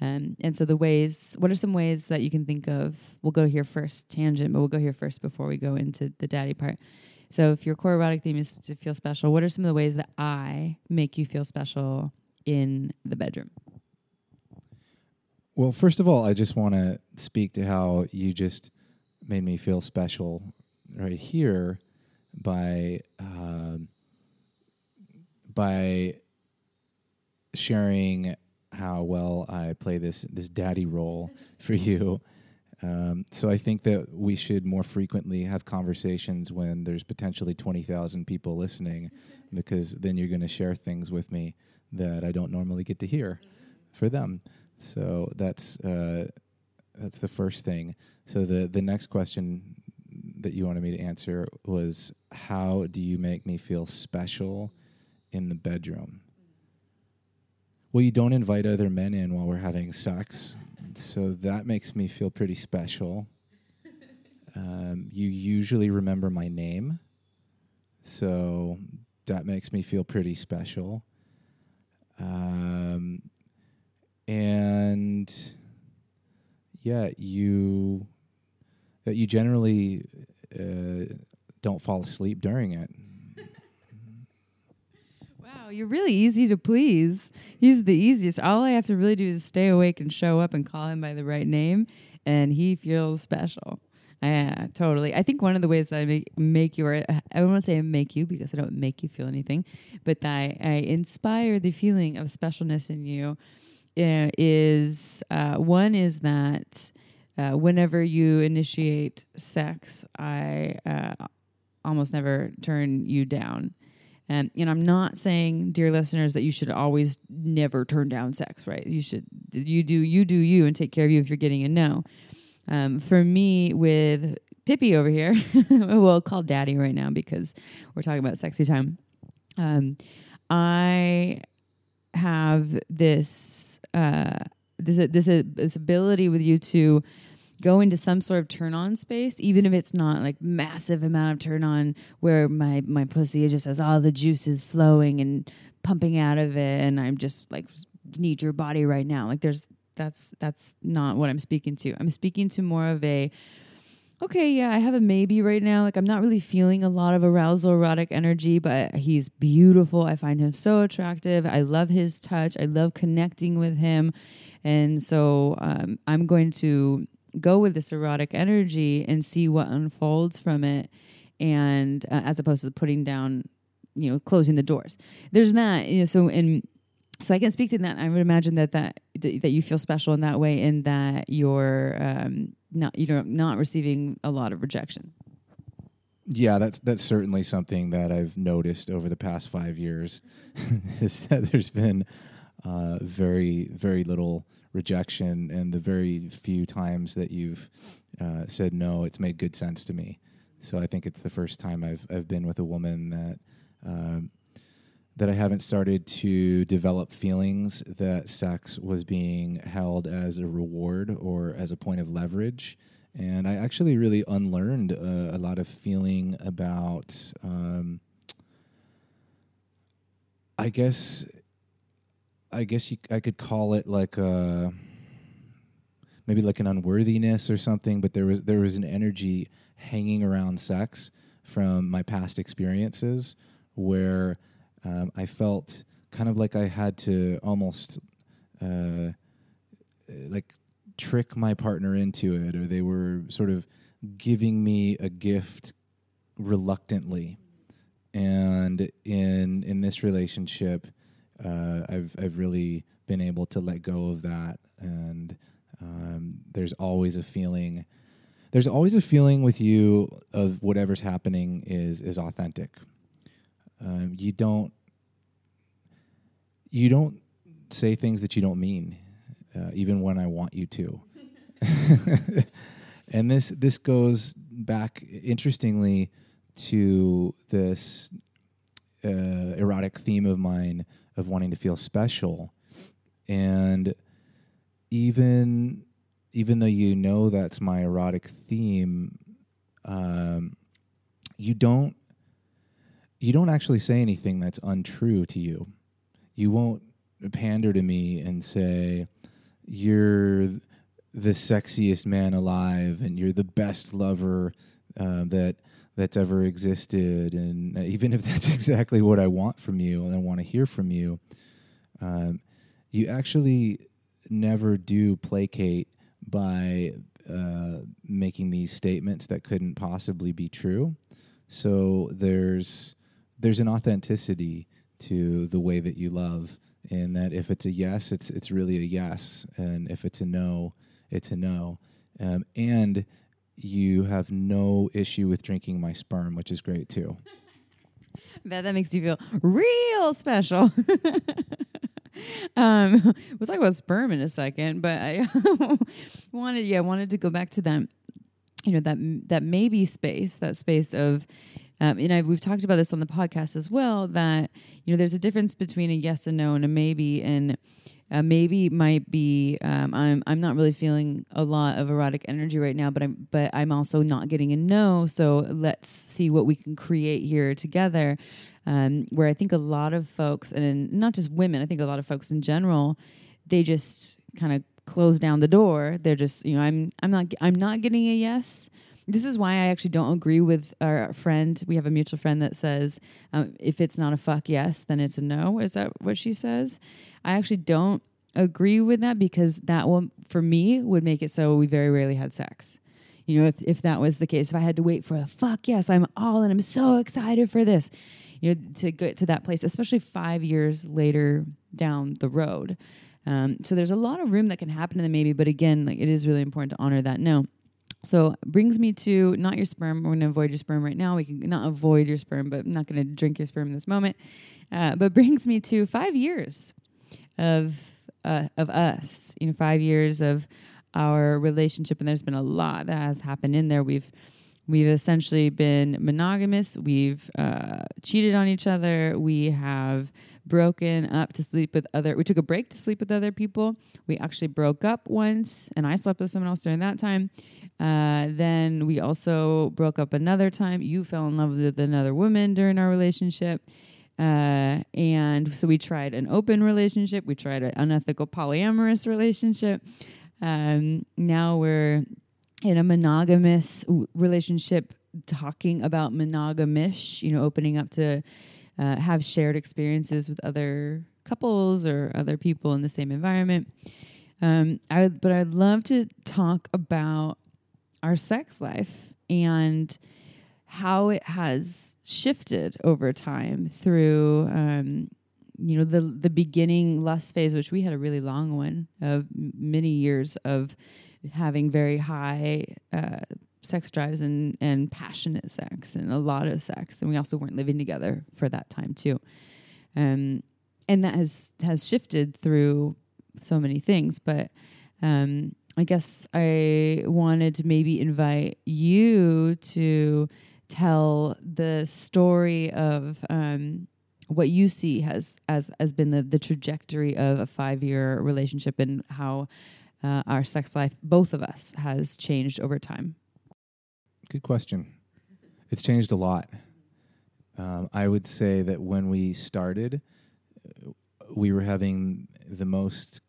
Um, and so the ways, what are some ways that you can think of? We'll go here first, tangent, but we'll go here first before we go into the daddy part. So if your core erotic theme is to feel special, what are some of the ways that I make you feel special in the bedroom? Well, first of all, I just want to speak to how you just made me feel special right here by um, by sharing how well I play this this daddy role for you um, so I think that we should more frequently have conversations when there's potentially 20,000 people listening, because then you're going to share things with me that I don't normally get to hear for them. So that's uh, that's the first thing. So the the next question that you wanted me to answer was how do you make me feel special in the bedroom? Well, you don't invite other men in while we're having sex so that makes me feel pretty special. Um, you usually remember my name, so that makes me feel pretty special. Um, and yeah, you you generally uh, don't fall asleep during it. Wow, you're really easy to please. He's the easiest. All I have to really do is stay awake and show up and call him by the right name, and he feels special. Yeah, totally. I think one of the ways that I make, make you, or I don't want to say make you because I don't make you feel anything, but that I, I inspire the feeling of specialness in you uh, is uh, one is that uh, whenever you initiate sex, I uh, almost never turn you down. Um, and I'm not saying, dear listeners, that you should always never turn down sex, right? You should, you do, you do you and take care of you if you're getting a no. Um, for me, with Pippi over here, we'll call Daddy right now because we're talking about sexy time. Um, I have this uh, this this this ability with you to go into some sort of turn on space, even if it's not like massive amount of turn on where my my pussy just has all the juices flowing and pumping out of it, and I'm just like need your body right now. Like there's that's that's not what I'm speaking to. I'm speaking to more of a okay, yeah, I have a maybe right now. Like I'm not really feeling a lot of arousal, erotic energy, but he's beautiful. I find him so attractive. I love his touch. I love connecting with him. And so um, I'm going to go with this erotic energy and see what unfolds from it and uh, as opposed to putting down you know closing the doors there's that you know so in so I can speak to that. I would imagine that that that you feel special in that way, in that you're um, not you know not receiving a lot of rejection. Yeah, that's that's certainly something that I've noticed over the past five years. is that there's been uh, very very little rejection, and the very few times that you've uh, said no, it's made good sense to me. So I think it's the first time I've I've been with a woman that um, that I haven't started to develop feelings that sex was being held as a reward or as a point of leverage. And I actually really unlearned a lot of feeling about, um, I guess, I guess you, I could call it like a, maybe like an unworthiness or something. But there was there was an energy hanging around sex from my past experiences where um, I felt kind of like I had to almost uh, like trick my partner into it, or they were sort of giving me a gift reluctantly. And in in this relationship, uh, I've I've really been able to let go of that, and um, there's always a feeling. There's always a feeling with you of whatever's happening is is authentic. Um, you don't you don't say things that you don't mean, uh, even when I want you to. and this this goes back interestingly to this uh, erotic theme of mine of wanting to feel special, and even even though you know that's my erotic theme, um, you don't you don't actually say anything that's untrue to you. You won't pander to me and say you're the sexiest man alive and you're the best lover uh, that that's ever existed and even if that's exactly what I want from you and I want to hear from you um, you actually never do placate by uh, making these statements that couldn't possibly be true. So there's there's an authenticity to the way that you love in that if it's a yes it's it's really a yes and if it's a no it's a no. Um, and you have no issue with drinking my sperm which is great too. Bet that makes you feel real special. Um, we'll talk about sperm in a second but i wanted yeah wanted to go back to that you know that that maybe space that space of um, and I, we've talked about this on the podcast as well that you know there's a difference between a yes and no and a maybe and a maybe might be um, I'm I'm not really feeling a lot of erotic energy right now, but I'm but I'm also not getting a no. So let's see what we can create here together. Um, where I think a lot of folks, and not just women, I think a lot of folks in general, they just kind of close down the door. They're just you know I'm I'm not I'm not getting a yes this is why I actually don't agree with our friend. We have a mutual friend that says, um, if it's not a fuck yes, then it's a no. Is that what she says? I actually don't agree with that because that one, for me, would make it so we very rarely had sex. You know, if if that was the case, if I had to wait for a fuck yes, I'm all and I'm so excited for this. You know, to get to that place, especially five years later down the road. Um, so there's a lot of room that can happen in the maybe, but again, like it is really important to honor that no. So brings me to not your sperm. We're going to avoid your sperm right now. We can not avoid your sperm, but I'm not going to drink your sperm in this moment. Uh, but brings me to five years of uh, of us. You know, five years of our relationship, and there's been a lot that has happened in there. We've we've essentially been monogamous. We've uh, cheated on each other. We have broken up to sleep with other. We took a break to sleep with other people. We actually broke up once, and I slept with someone else during that time. Uh, then we also broke up another time. You fell in love with another woman during our relationship. Uh, and so we tried an open relationship. We tried an unethical polyamorous relationship. Um, now we're in a monogamous w- relationship, talking about monogamish, you know, opening up to uh, have shared experiences with other couples or other people in the same environment. Um, I would, but I'd love to talk about our sex life and how it has shifted over time through um, you know the the beginning lust phase which we had a really long one of many years of having very high uh, sex drives and and passionate sex and a lot of sex. And we also weren't living together for that time too. Um, and that has has shifted through so many things. But um, I guess I wanted to maybe invite you to tell the story of um, what you see has as has been the the trajectory of a five year relationship and how uh, our sex life, both of us, has changed over time. Good question. It's changed a lot. Um, I would say that when we started, uh, we were having the most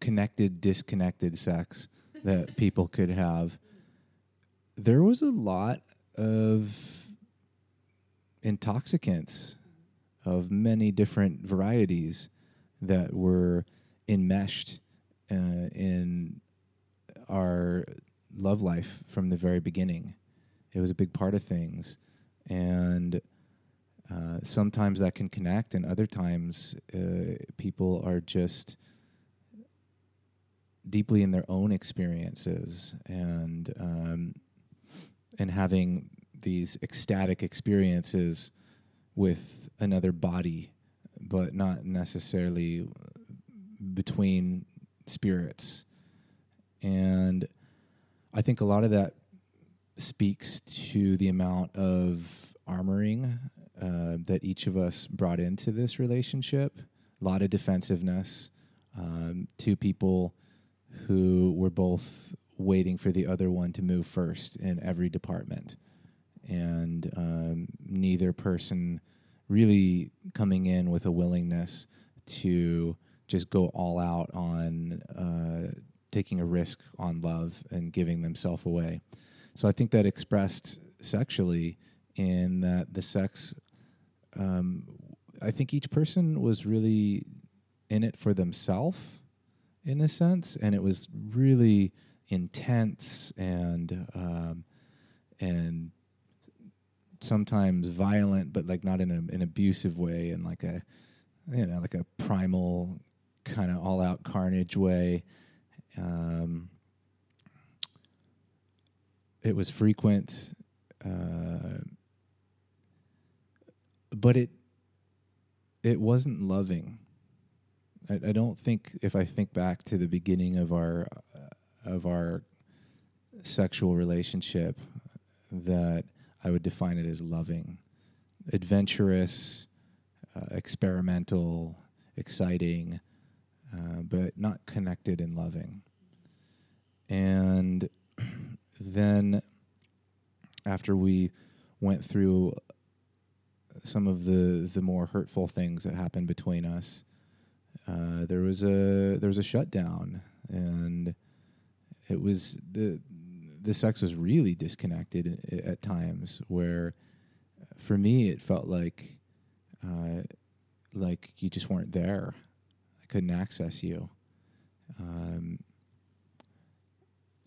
connected, disconnected sex that people could have. There was a lot of intoxicants of many different varieties that were enmeshed uh, in our love life from the very beginning. It was a big part of things. And uh, sometimes that can connect, and other times uh, people are just deeply in their own experiences and um, and having these ecstatic experiences with another body, but not necessarily between spirits. And I think a lot of that speaks to the amount of armoring uh, that each of us brought into this relationship. A lot of defensiveness. Um, two people who were both waiting for the other one to move first in every department. And um, neither person really coming in with a willingness to just go all out on uh, taking a risk on love and giving themselves away. So I think that expressed sexually in that the sex, um, I think each person was really in it for themselves in a sense, and it was really intense and um, and sometimes violent, but like not in a, an abusive way, and like a you know like a primal kind of all out carnage way. Um, it was frequent, uh, but it it wasn't loving. I, I, don't think if I think back to the beginning of our uh, of our sexual relationship that I would define it as loving, adventurous, uh, experimental, exciting, uh, but not connected and loving. And then after we went through some of the the more hurtful things that happened between us, uh, there was a there was a shutdown, and it was the the sex was really disconnected at, at times. Where, for me, it felt like uh, like you just weren't there. I couldn't access you. Um,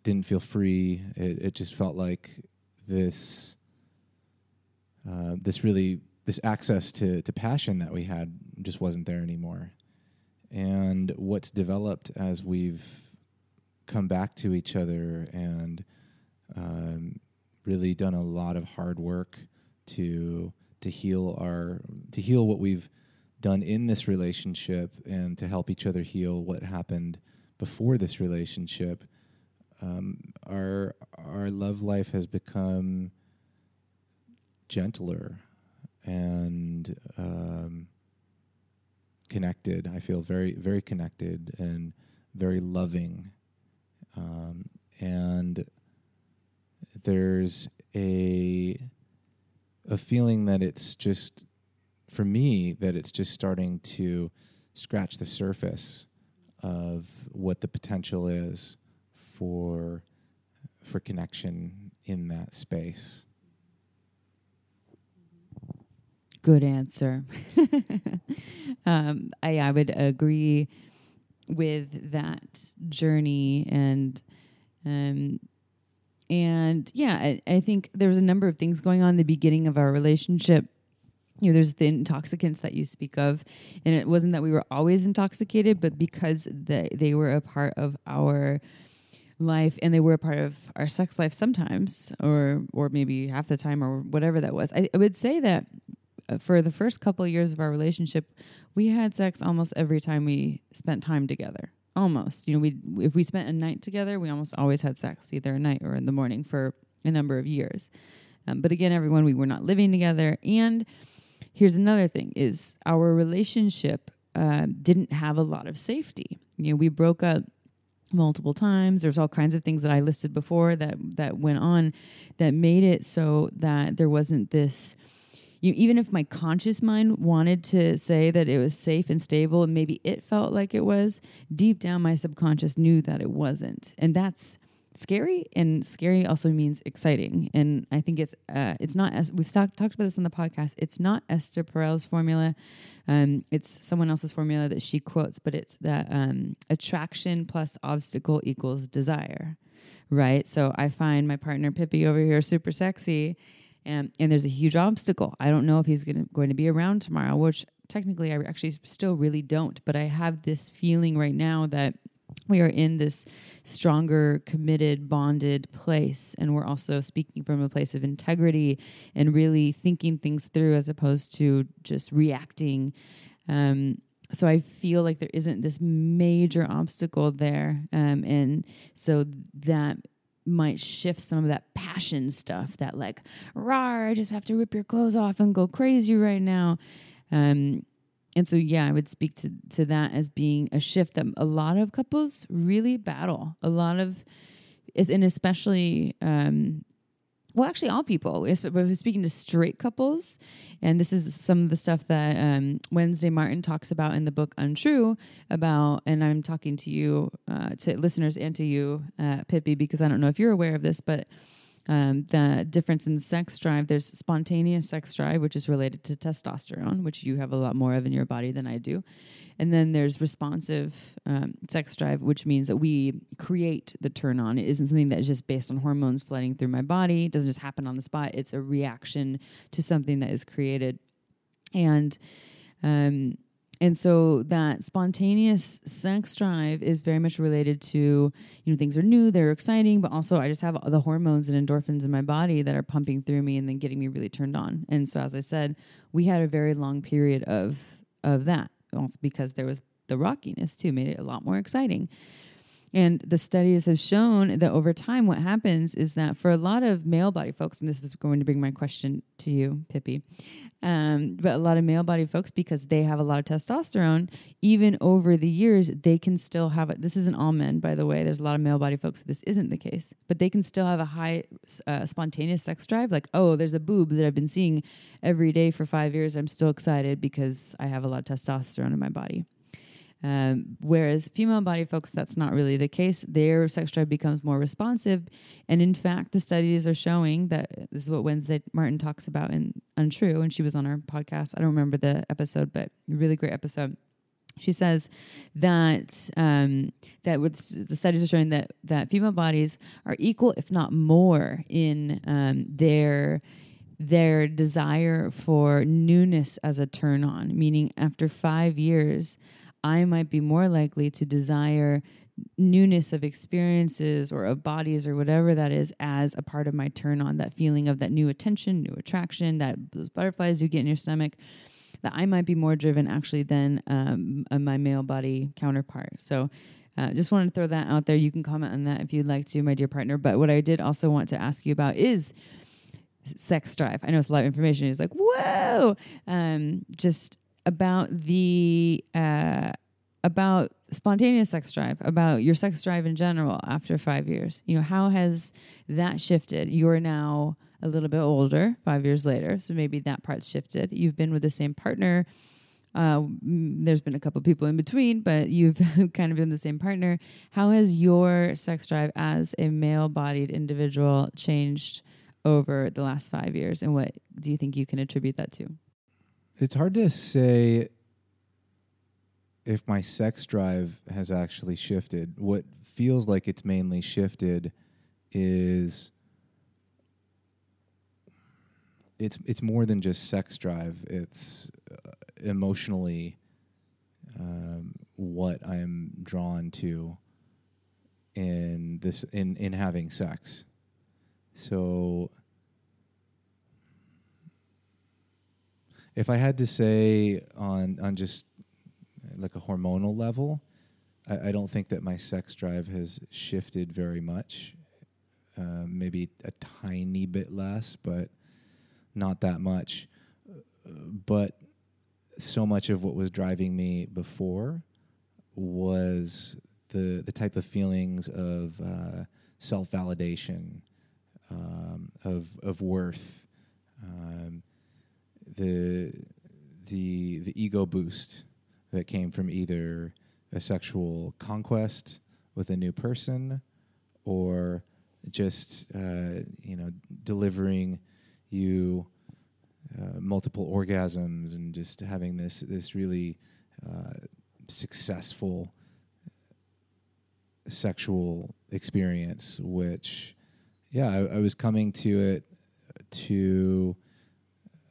didn't feel free. It, it just felt like this uh, this really this access to to passion that we had just wasn't there anymore. And what's developed as we've come back to each other and um, really done a lot of hard work to to heal our to heal what we've done in this relationship and to help each other heal what happened before this relationship um, our our love life has become gentler and um, connected. I feel very very connected and very loving, um, and there's a a feeling that it's just for me that it's just starting to scratch the surface of what the potential is for for connection in that space. Good answer. um, I I would agree with that journey and um and yeah, I, I think there was a number of things going on in the beginning of our relationship you know, there's the intoxicants that you speak of, and it wasn't that we were always intoxicated, but because they they were a part of our life and they were a part of our sex life sometimes, or or maybe half the time, or whatever that was. I, I would say that for the first couple of years of our relationship, we had sex almost every time we spent time together. Almost, you know, we if we spent a night together, we almost always had sex, either at night or in the morning, for a number of years. Um, but again, everyone, we were not living together, and here's another thing is our relationship uh, didn't have a lot of safety you know we broke up multiple times there's all kinds of things that i listed before that that went on that made it so that there wasn't this you even if my conscious mind wanted to say that it was safe and stable and maybe it felt like it was deep down my subconscious knew that it wasn't. And that's scary and scary also means exciting. And i think it's uh, it's not as we've talked talked about this on the podcast. It's not esther perel's formula. Um, it's someone else's formula that she quotes but it's that um, attraction plus obstacle equals desire right? So i find my partner pippi over here super sexy and and there's a huge obstacle i don't know if he's gonna, going to be around tomorrow which technically i actually still really don't but i have this feeling right now that we are in this stronger, committed, bonded place. And we're also speaking from a place of integrity and really thinking things through as opposed to just reacting. Um, so I feel like there isn't this major obstacle there. Um, and so that might shift some of that passion stuff that like, rar, I just have to rip your clothes off and go crazy right now. Um, and so yeah i would speak to, to that as being a shift that a lot of couples really battle a lot of and especially um, well actually all people we're speaking to straight couples and this is some of the stuff that um, wednesday martin talks about in the book untrue about and i'm talking to you uh, to listeners and to you uh, pippi because i don't know if you're aware of this but um, the difference in sex drive. There's spontaneous sex drive, which is related to testosterone, which you have a lot more of in your body than I do. And then there's responsive um, sex drive, which means that we create the turn on. It isn't something that is just based on hormones flooding through my body. It doesn't just happen on the spot. It's a reaction to something that is created. And um, and so that spontaneous sex drive is very much related to, you know, things are new, they're exciting, but also I just have the hormones and endorphins in my body that are pumping through me and then getting me really turned on. And so as I said, we had a very long period of of that. Also because there was the rockiness too, made it a lot more exciting. And the studies have shown that over time, what happens is that for a lot of male body folks, and this is going to bring my question to you, Pippi, um, but a lot of male body folks, because they have a lot of testosterone, even over the years, they can still have it. This isn't all men, by the way. There's a lot of male body folks this isn't the case, but they can still have a high uh, spontaneous sex drive. Like, oh, there's a boob that I've been seeing every day for five years. I'm still excited because I have a lot of testosterone in my body. Um, whereas female body folks, that's not really the case. Their sex drive becomes more responsive. And in fact, the studies are showing that this is what Wednesday Martin talks about in Untrue. And she was on our podcast. I don't remember the episode, but really great episode. She says that um, that with the studies are showing that that female bodies are equal, if not more, in um, their their desire for newness as a turn on. Meaning, after five years, I might be more likely to desire newness of experiences or of bodies or whatever that is as a part of my turn on. That feeling of that new attention, new attraction, that those butterflies you get in your stomach that I might be more driven actually than um, my male body counterpart. So uh, just wanted to throw that out there. You can comment on that if you'd like to, my dear partner. But what I did also want to ask you about is sex drive. I know it's a lot of information. It's like, whoa, um, just about the uh, about spontaneous sex drive, about your sex drive in general after five years. You know, how has that shifted? You're now a little bit older, five years later, so maybe that part's shifted. You've been with the same partner. Uh, there's been a couple people in between, but you've kind of been the same partner. How has your sex drive as a male-bodied individual changed over the last five years, and what do you think you can attribute that to? It's hard to say if my sex drive has actually shifted. What feels like it's mainly shifted is it's it's more than just sex drive. It's uh, emotionally um, what I'm drawn to in this in in having sex. So if I had to say on on just like a hormonal level, I, I don't think that my sex drive has shifted very much. Uh, maybe a tiny bit less, but not that much. Uh, But so much of what was driving me before was the the type of feelings of uh, self validation, um, of of worth, um, the the the ego boost that came from either a sexual conquest with a new person or just uh, you know delivering you uh, multiple orgasms and just having this this really uh, successful sexual experience which yeah I, I was coming to it to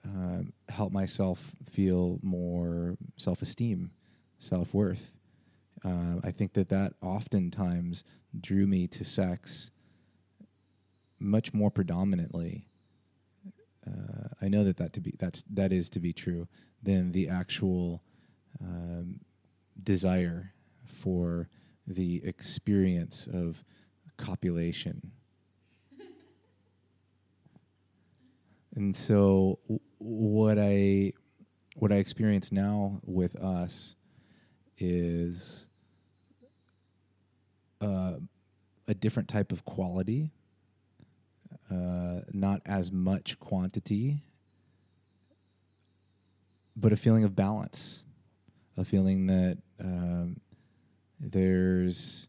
um, help myself feel more self-esteem self-worth uh, i think that that oftentimes drew me to sex much more predominantly uh, I know that that to be that's that is to be true than the actual um, desire for the experience of copulation. And so, what I what I experience now with us is uh, a different type of quality uh, not as much quantity, but a feeling of balance, a feeling that um, there's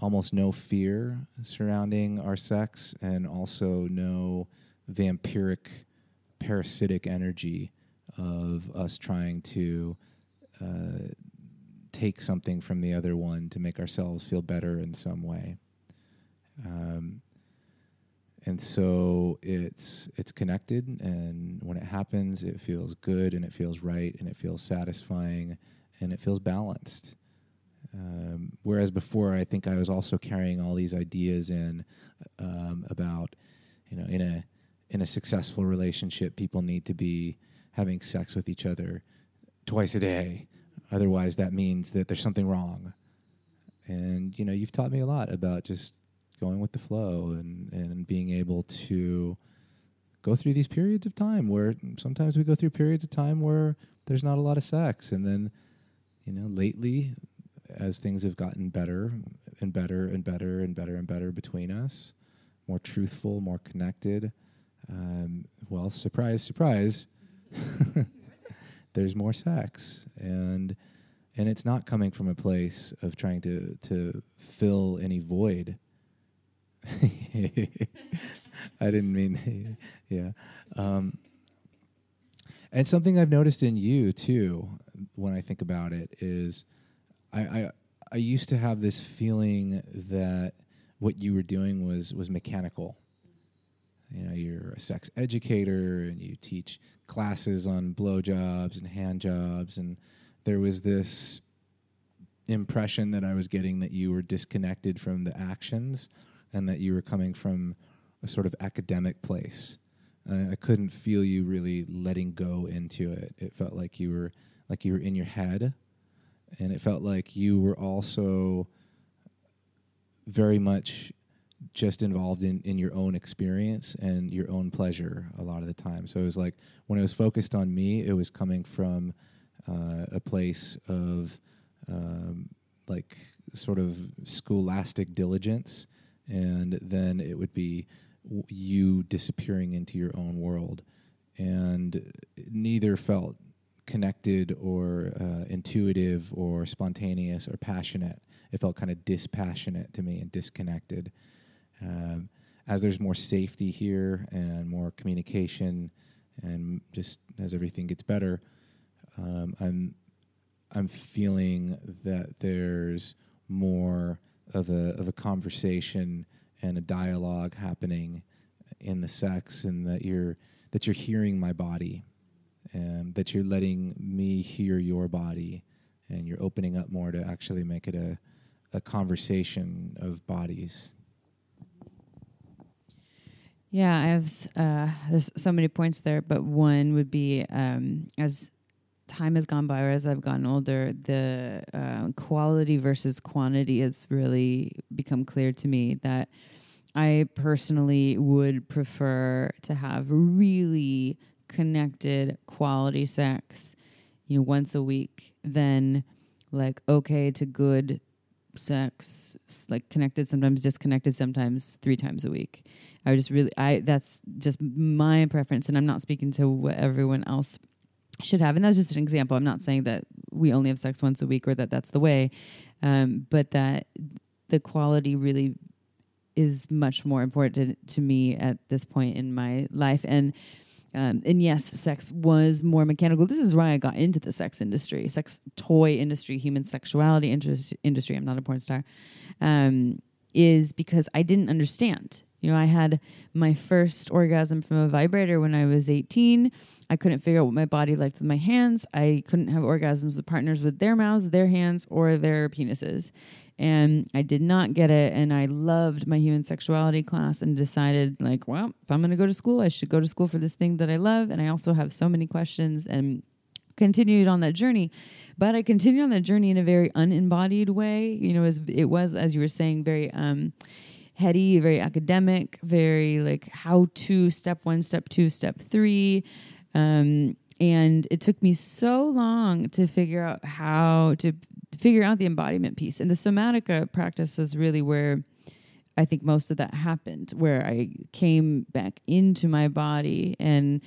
almost no fear surrounding our sex, and also no vampiric, parasitic energy of us trying to uh, take something from the other one to make ourselves feel better in some way. Um, and so it's it's connected and when it happens it feels good and it feels right and it feels satisfying and it feels balanced um, whereas before i think i was also carrying all these ideas in um, about you know in a in a successful relationship people need to be having sex with each other twice a day. Otherwise that means that there's something wrong. And you know you've taught me a lot about just going with the flow and, and being able to go through these periods of time where sometimes we go through periods of time where there's not a lot of sex. And then you know lately as things have gotten better and better and better and better and better between us more truthful more connected um, well surprise surprise there's more sex and and it's not coming from a place of trying to to fill any void I didn't mean, yeah. Um, And something I've noticed in you too, when I think about it, is I, I I used to have this feeling that what you were doing was was mechanical. You know, you're a sex educator and you teach classes on blowjobs and hand jobs, and there was this impression that I was getting that you were disconnected from the actions and that you were coming from a sort of academic place. Uh, I couldn't feel you really letting go into it. It felt like you were like you were in your head, and it felt like you were also very much just involved in, in your own experience and your own pleasure a lot of the time. So it was like when it was focused on me, it was coming from uh, a place of um, like sort of scholastic diligence, and then it would be w- you disappearing into your own world, and neither felt connected or uh, intuitive or spontaneous or passionate. It felt kind of dispassionate to me and disconnected. Um, as there's more safety here and more communication, and just as everything gets better, um, I'm I'm feeling that there's more of a of a conversation and a dialogue happening in the sex, and that you're that you're hearing my body, and that you're letting me hear your body, and you're opening up more to actually make it a a conversation of bodies. Yeah, I have. Uh, there's so many points there, but one would be um, as time has gone by, or as I've gotten older, the uh, quality versus quantity has really become clear to me. That I personally would prefer to have really connected quality sex, you know, once a week than like okay to good sex, like connected sometimes, disconnected sometimes, three times a week. I just really, I that's just my preference, and I'm not speaking to what everyone else should have. And that's just an example. I'm not saying that we only have sex once a week or that that's the way, um, but that the quality really is much more important to me at this point in my life. And um, and yes, sex was more mechanical. This is why I got into the sex industry, sex toy industry, human sexuality interest, industry. I'm not a porn star, um, is because I didn't understand. You know, I had my first orgasm from a vibrator when I was 18. I couldn't figure out what my body liked with my hands. I couldn't have orgasms with partners with their mouths, their hands, or their penises. And I did not get it. And I loved my human sexuality class and decided, like, well, if I'm going to go to school, I should go to school for this thing that I love. And I also have so many questions and continued on that journey. But I continued on that journey in a very unembodied way. You know, as it was, as you were saying, very um, heady, very academic, very like how to step one, step two, step three. Um, and it took me so long to figure out how to figure out the embodiment piece. And the somatica practice is really where I think most of that happened, where I came back into my body and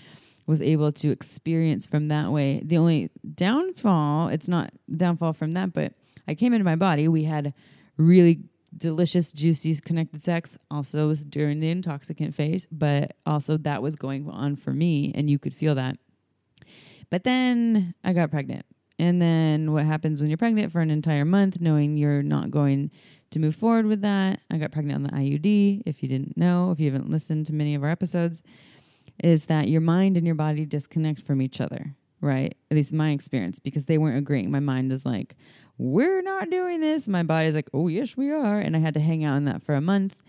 was able to experience from that way. The only downfall, it's not downfall from that, but I came into my body. We had really delicious, juicy, connected sex. Also, was during the intoxicant phase, but also that was going on for me, and you could feel that. But then I got pregnant. And then what happens when you're pregnant for an entire month, knowing you're not going to move forward with that? I got pregnant on the IUD. If you didn't know, if you haven't listened to many of our episodes, is that your mind and your body disconnect from each other, right? At least my experience, because they weren't agreeing. My mind is like, we're not doing this. My body's like, oh, yes, we are. And I had to hang out in that for a month.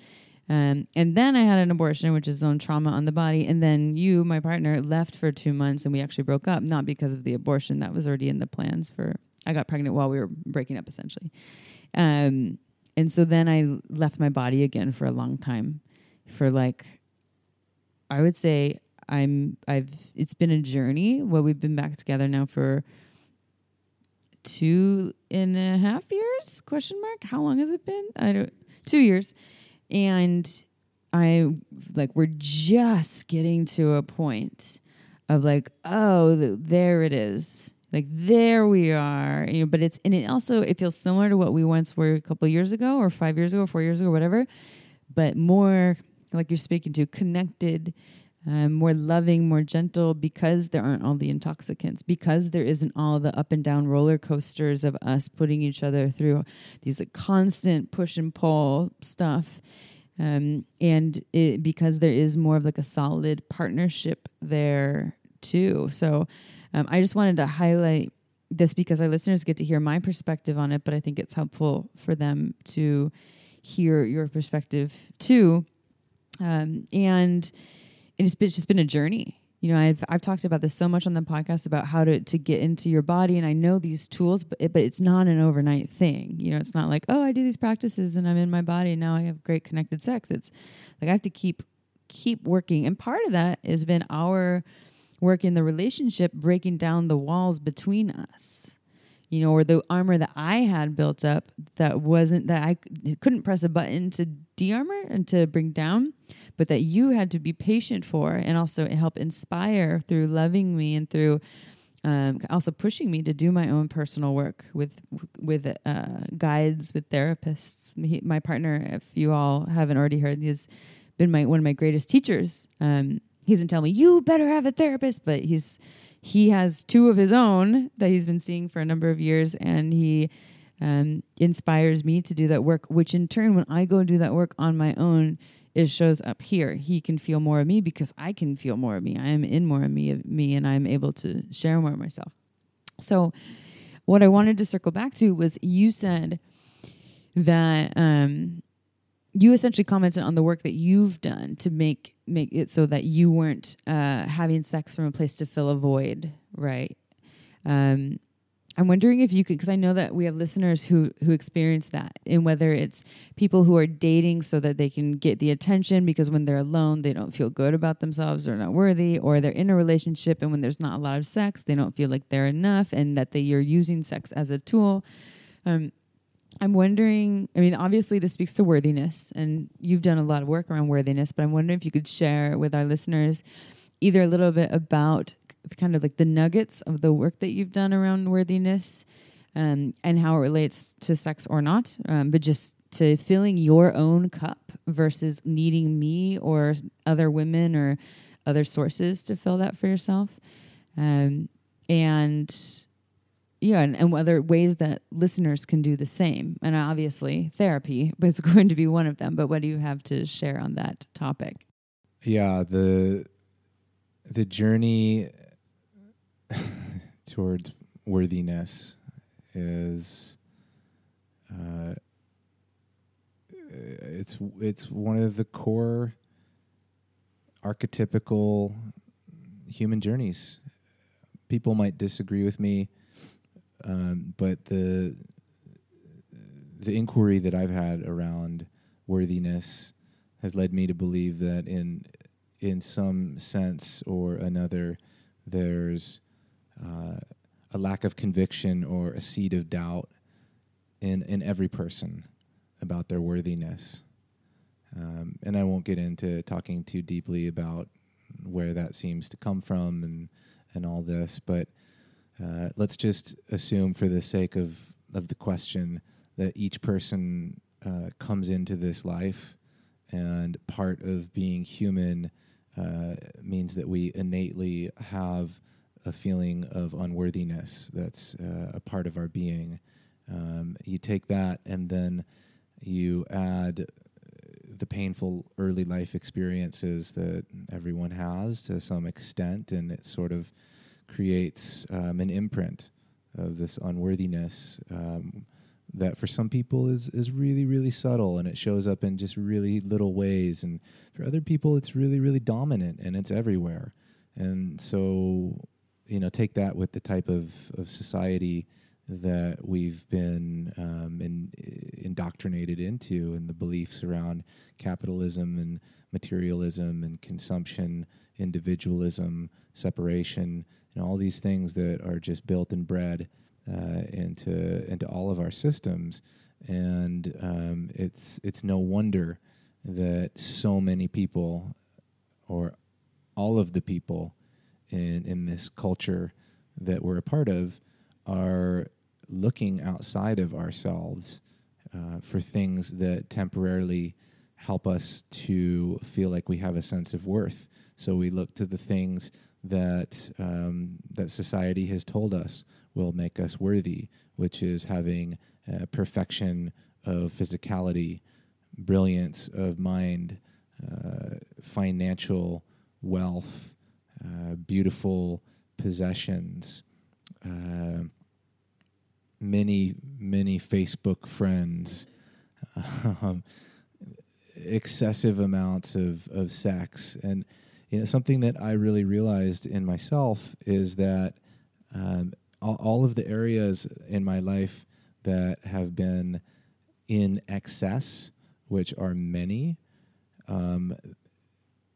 Um, and then I had an abortion, which is own trauma on the body. And then you, my partner, left for two months and we actually broke up, not because of the abortion. That was already in the plans for, I got pregnant while we were breaking up essentially. Um, and so then I left my body again for a long time for like, I would say I'm, I've, it's been a journey. Well, we've been back together now for two and a half years question mark how long has it been i don't two years and i like we're just getting to a point of like oh th- there it is. Like there we are you know but it's and it also it feels similar to what we once were a couple years ago or five years ago or four years ago whatever but more like you're speaking to connected um, more loving, more gentle, because there aren't all the intoxicants, because there isn't all the up and down roller coasters of us putting each other through these like, constant push and pull stuff. Um, and it, because there is more of like a solid partnership there too. So um, I just wanted to highlight this because our listeners get to hear my perspective on it, but I think it's helpful for them to hear your perspective too. Um, and it's, been, it's just been a journey. You know, I've I've talked about this so much on the podcast about how to to get into your body, and I know these tools, but it, but it's not an overnight thing. You know, it's not like oh, I do these practices and I'm in my body, and now I have great connected sex. It's like I have to keep keep working, and part of that has been our work in the relationship, breaking down the walls between us you know, or the armor that I had built up that wasn't that I couldn't press a button to de-armor and to bring down, but that you had to be patient for and also help inspire through loving me and through um, also pushing me to do my own personal work with with uh, guides, with therapists. He, my partner, if you all haven't already heard, has been my one of my greatest teachers. Um, he doesn't tell me you better have a therapist, but he's he has two of his own that he's been seeing for a number of years, and he um, inspires me to do that work. Which in turn, when I go and do that work on my own, it shows up here. He can feel more of me because I can feel more of me. I am in more of me, of me, and I'm able to share more of myself. So, what I wanted to circle back to was you said that um, you essentially commented on the work that you've done to make make it so that you weren't uh, having sex from a place to fill a void, right? Um, I'm wondering if you could, because I know that we have listeners who who experience that, and whether it's people who are dating so that they can get the attention because when they're alone they don't feel good about themselves or not worthy, or they're in a relationship and when there's not a lot of sex they don't feel like they're enough, and that they you're using sex as a tool. Um, I'm wondering, I mean, obviously this speaks to worthiness, and you've done a lot of work around worthiness, but I'm wondering if you could share with our listeners either a little bit about kind of like the nuggets of the work that you've done around worthiness um, and how it relates to sex or not, um, but just to filling your own cup versus needing me or other women or other sources to fill that for yourself. Um, and yeah, and, and other ways that listeners can do the same. And obviously, therapy is going to be one of them. But what do you have to share on that topic? Yeah, the the journey towards worthiness is uh, it's it's one of the core archetypical human journeys. People might disagree with me um, but the the inquiry that I've had around worthiness has led me to believe that in in some sense or another, there's uh, a lack of conviction or a seed of doubt in in every person about their worthiness. Um, and I won't get into talking too deeply about where that seems to come from and and all this, but uh, let's just assume, for the sake of of the question, that each person uh, comes into this life, and part of being human uh, means that we innately have a feeling of unworthiness. That's uh, a part of our being. Um, you take that, and then you add the painful early life experiences that everyone has to some extent, and it sort of creates um, an imprint of this unworthiness um, that for some people is is really really subtle and it shows up in just really little ways and for other people it's really really dominant and it's everywhere and so you know take that with the type of, of society that we've been um, in, indoctrinated into and the beliefs around capitalism and materialism and consumption individualism separation and all these things that are just built and bred uh, into into all of our systems, and um, it's it's no wonder that so many people, or all of the people in in this culture that we're a part of, are looking outside of ourselves uh, for things that temporarily help us to feel like we have a sense of worth. So we look to the things that um, that society has told us will make us worthy, which is having uh, perfection of physicality, brilliance of mind, uh, financial wealth, uh, beautiful possessions, uh, many many Facebook friends. Um, excessive amounts of, of sex and you know something that I really realized in myself is that um, all, all of the areas in my life that have been in excess, which are many, um,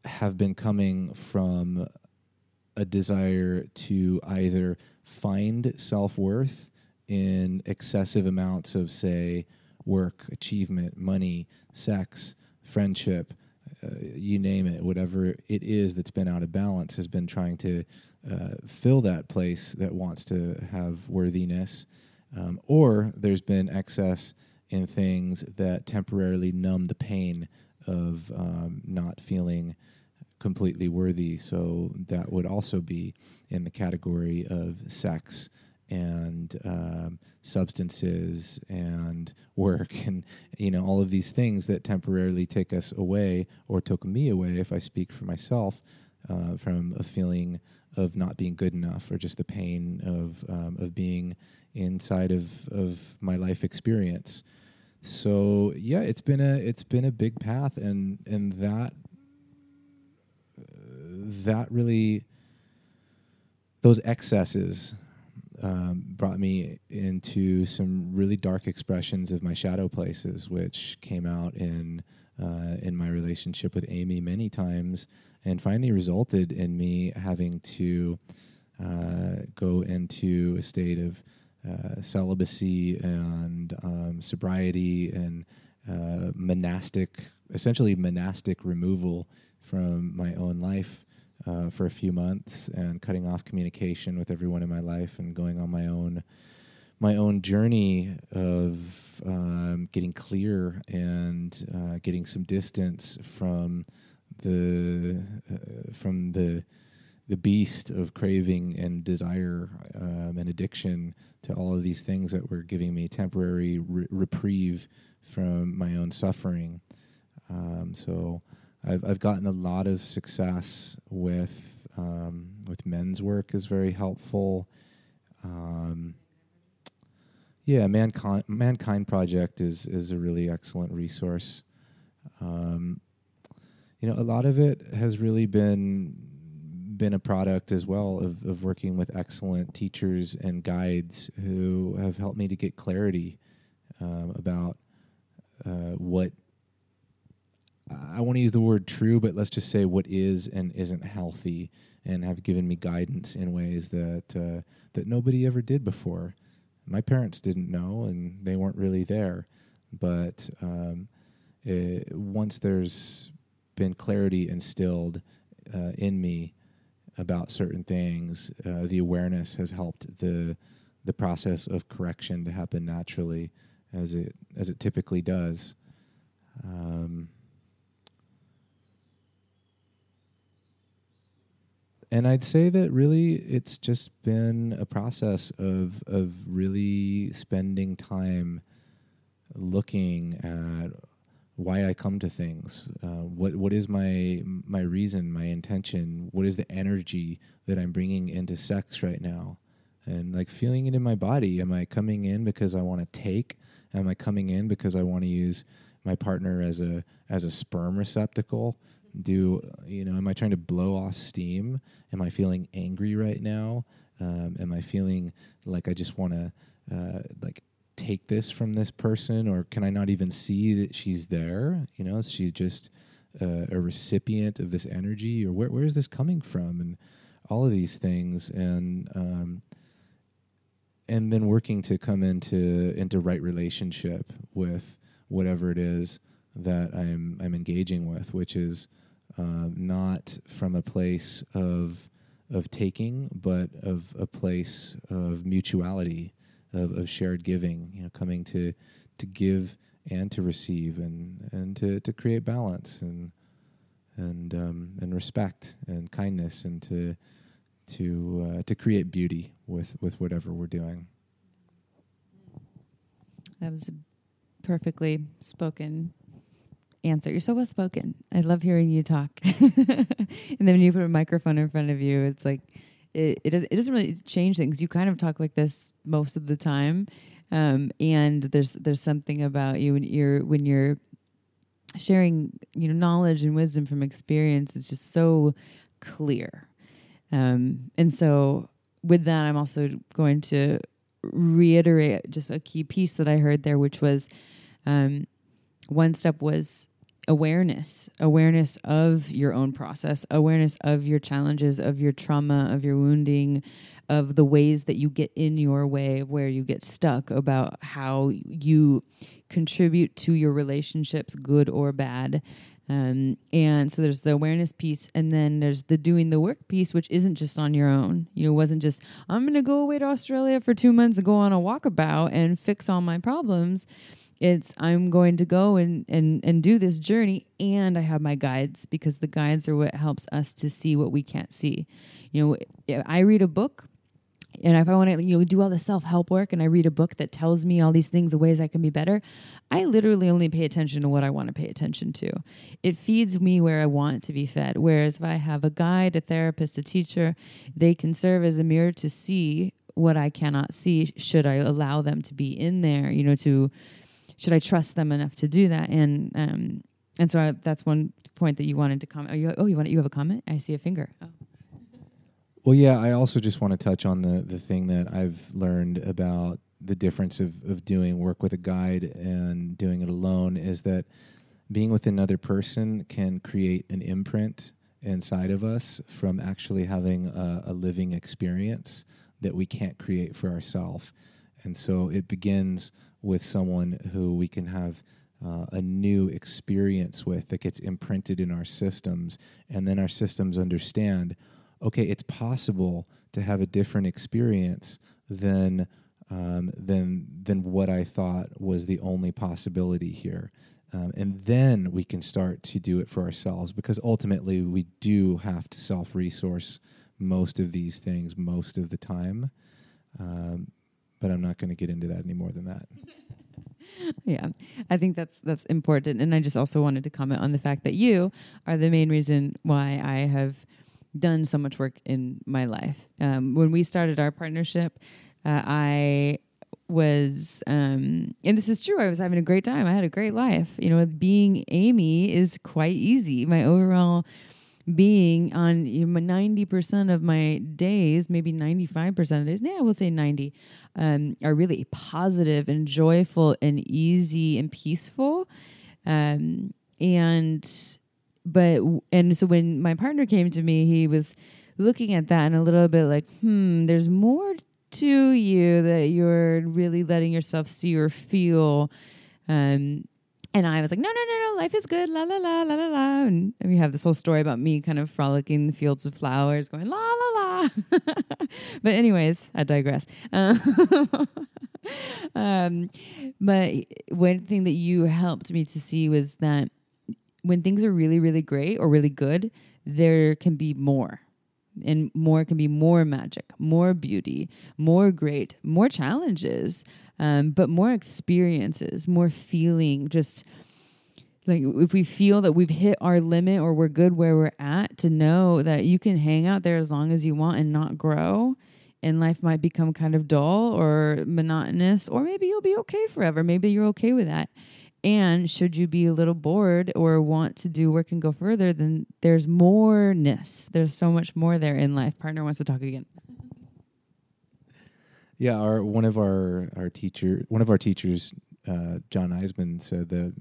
have been coming from a desire to either find self worth in excessive amounts of, say, work, achievement, money, sex, friendship, uh, you name it, whatever it is that's been out of balance has been trying to uh, fill that place that wants to have worthiness. Um, or there's been excess in things that temporarily numb the pain of um, not feeling completely worthy. So that would also be in the category of sex and um, substances and work and you know all of these things that temporarily take us away or took me away if i speak for myself uh, from a feeling of not being good enough or just the pain of um, of being inside of of my life experience so yeah it's been a it's been a big path and and that that really those excesses um, brought me into some really dark expressions of my shadow places, which came out in uh, in my relationship with Amy many times, and finally resulted in me having to uh, go into a state of uh, celibacy and um, sobriety and uh, monastic, essentially monastic removal from my own life uh, for a few months and cutting off communication with everyone in my life and going on my own my own journey of um, getting clear and uh, getting some distance from the uh, from the the beast of craving and desire um, and addiction to all of these things that were giving me temporary re- reprieve from my own suffering. Um, so I've I've gotten a lot of success with um, with men's work is very helpful. Um, yeah, mankind mankind project is is a really excellent resource. Um, you know, a lot of it has really been been a product as well of, of working with excellent teachers and guides who have helped me to get clarity um, about uh, what I want to use the word true, but let's just say what is and isn't healthy, and have given me guidance in ways that uh, that nobody ever did before. My parents didn't know, and they weren't really there. But um, it, once there's been clarity instilled uh, in me about certain things, uh, the awareness has helped the the process of correction to happen naturally, as it as it typically does. Um, and I'd say that really it's just been a process of of really spending time looking at why I come to things. Uh, what what is my my reason, my intention? What is the energy that I'm bringing into sex right now? And like feeling it in my body. Am I coming in because I want to take? Am I coming in because I want to use my partner as a as a sperm receptacle? Do you know am i trying to blow off steam? Am i feeling angry right now? Um, am i feeling like i just want to uh, like take this from this person? Or can i not even see that she's there? You know she's just uh, a recipient of this energy? Or where, where is this coming from? And all of these things. And um, and then working to come into into right relationship with whatever it is that I'm I'm engaging with, which is uh, not from a place of of taking, but of a place of mutuality, of, of shared giving. You know, coming to to give and to receive and and to to create balance and and um, and respect and kindness and to to uh, to create beauty with with whatever we're doing. That was perfectly spoken answer. You're so well spoken. I love hearing you talk. and then when you put a microphone in front of you, it's like it it, does, it doesn't really change things. You kind of talk like this most of the time, um, and there's there's something about you when you're when you're sharing you know knowledge and wisdom from experience. It's just so clear, um, and so with that, I'm also going to reiterate just a key piece that I heard there, which was um, one step was awareness awareness of your own process awareness of your challenges of your trauma of your wounding of the ways that you get in your way where you get stuck about how you contribute to your relationships good or bad. Um, and so there's the awareness piece and then there's the doing the work piece which isn't just on your own. You know it wasn't just i'm going to go away to australia for two months and go on a walkabout and fix all my problems it's i'm going to go and, and and do this journey and i have my guides because the guides are what helps us to see what we can't see. You know i read a book and if i want to you know do all the self-help work and i read a book that tells me all these things the ways i can be better i literally only pay attention to what i want to pay attention to. It feeds me where i want to be fed whereas if i have a guide a therapist a teacher they can serve as a mirror to see what i cannot see should i allow them to be in there you know to should I trust them enough to do that? And um, and so I, that's one point that you wanted to comment. Oh, you, oh, you want you have a comment? I see a finger. Oh. Well, yeah. I also just want to touch on the the thing that I've learned about the difference of of doing work with a guide and doing it alone is that being with another person can create an imprint inside of us from actually having a, a living experience that we can't create for ourselves. And so it begins with someone who we can have uh, a new experience with that gets imprinted in our systems, and then our systems understand okay, it's possible to have a different experience than. Um, than than what I thought was the only possibility here, um, and then we can start to do it for ourselves because ultimately we do have to self resource most of these things most of the time. Um, but I'm not going to get into that any more than that. yeah, I think that's that's important, and I just also wanted to comment on the fact that you are the main reason why I have done so much work in my life. Um, when we started our partnership, uh, I was um and this is true i was having a great time i had a great life you know being amy is quite easy my overall being on 90% of my days, maybe 95% of days, yeah, we'll say 90, um, are really positive and joyful and easy and peaceful. Um, and, but, and so when my partner came to me, he was looking at that and a little bit like, hmm, there's more to you that you're really letting yourself see or feel. Um, and I was like, no, no, no, no, life is good, la, la, la, la, la, la. And we have this whole story about me kind of frolicking in the fields with flowers, going, la, la, la. but, anyways, I digress. um, but one thing that you helped me to see was that when things are really, really great or really good, there can be more and more can be more magic, more beauty, more great, more challenges, um, but more experiences, more feeling. Just like if we feel that we've hit our limit or we're good where we're at, to know that you can hang out there as long as you want and not grow. And life might become kind of dull or monotonous, or maybe you'll be okay forever. Maybe you're okay with that. And should you be a little bored or want to do work and go further, then there's moreness. There's so much more there in life. Partner wants to talk again. Yeah, our one of our our teacher, one of our teachers, uh, John Eisman said that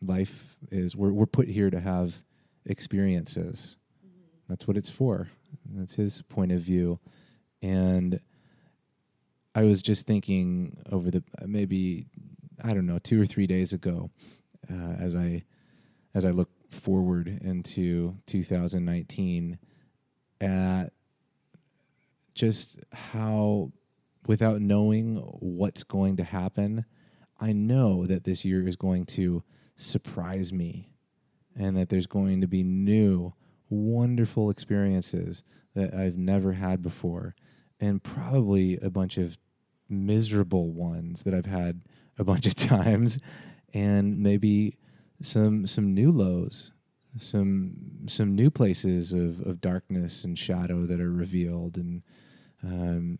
life is we're we're put here to have experiences. Mm-hmm. That's what it's for. That's his point of view, and I was just thinking over the maybe I don't know two or three days ago, uh, as I as I look forward into 2019, at just how, without knowing what's going to happen, I know that this year is going to surprise me and that there's going to be new, wonderful experiences that I've never had before, and probably a bunch of miserable ones that I've had a bunch of times, and maybe some some new lows, some some new places of, of darkness and shadow that are revealed, and um,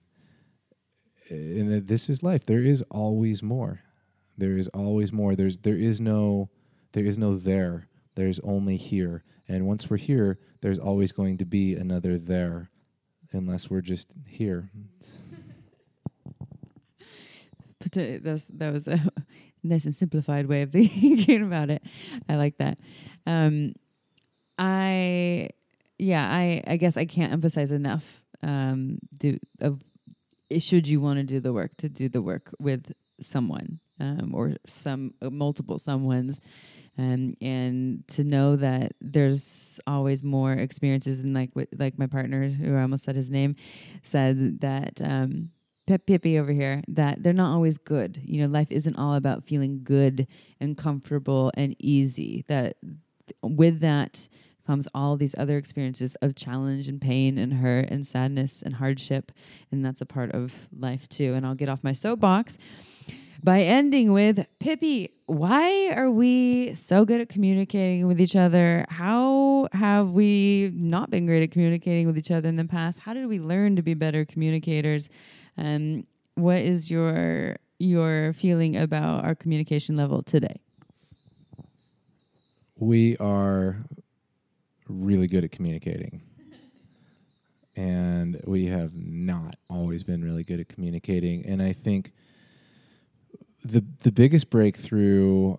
and that this is life. There is always more. There is always more. There's there is no there is no there. There's only here. And once we're here, there's always going to be another there, unless we're just here. But uh, that's, that was a nice and simplified way of thinking about it. I like that. Um, I, yeah, I, I guess I can't emphasize enough. Um, do of should you want to do the work to do the work with someone um, or some uh, multiple someones um, and to know that there's always more experiences and like what like my partner who I almost said his name said that um, Pippi over here that they're not always good. You know, life isn't all about feeling good and comfortable and easy. That th- with that comes all these other experiences of challenge and pain and hurt and sadness and hardship, and that's a part of life too. And I'll get off my soapbox by ending with Pippi, why are we so good at communicating with each other? How have we not been great at communicating with each other in the past? How did we learn to be better communicators? Um, what is your your feeling about our communication level today? We are really good at communicating. and we have not always been really good at communicating. And I think the the biggest breakthrough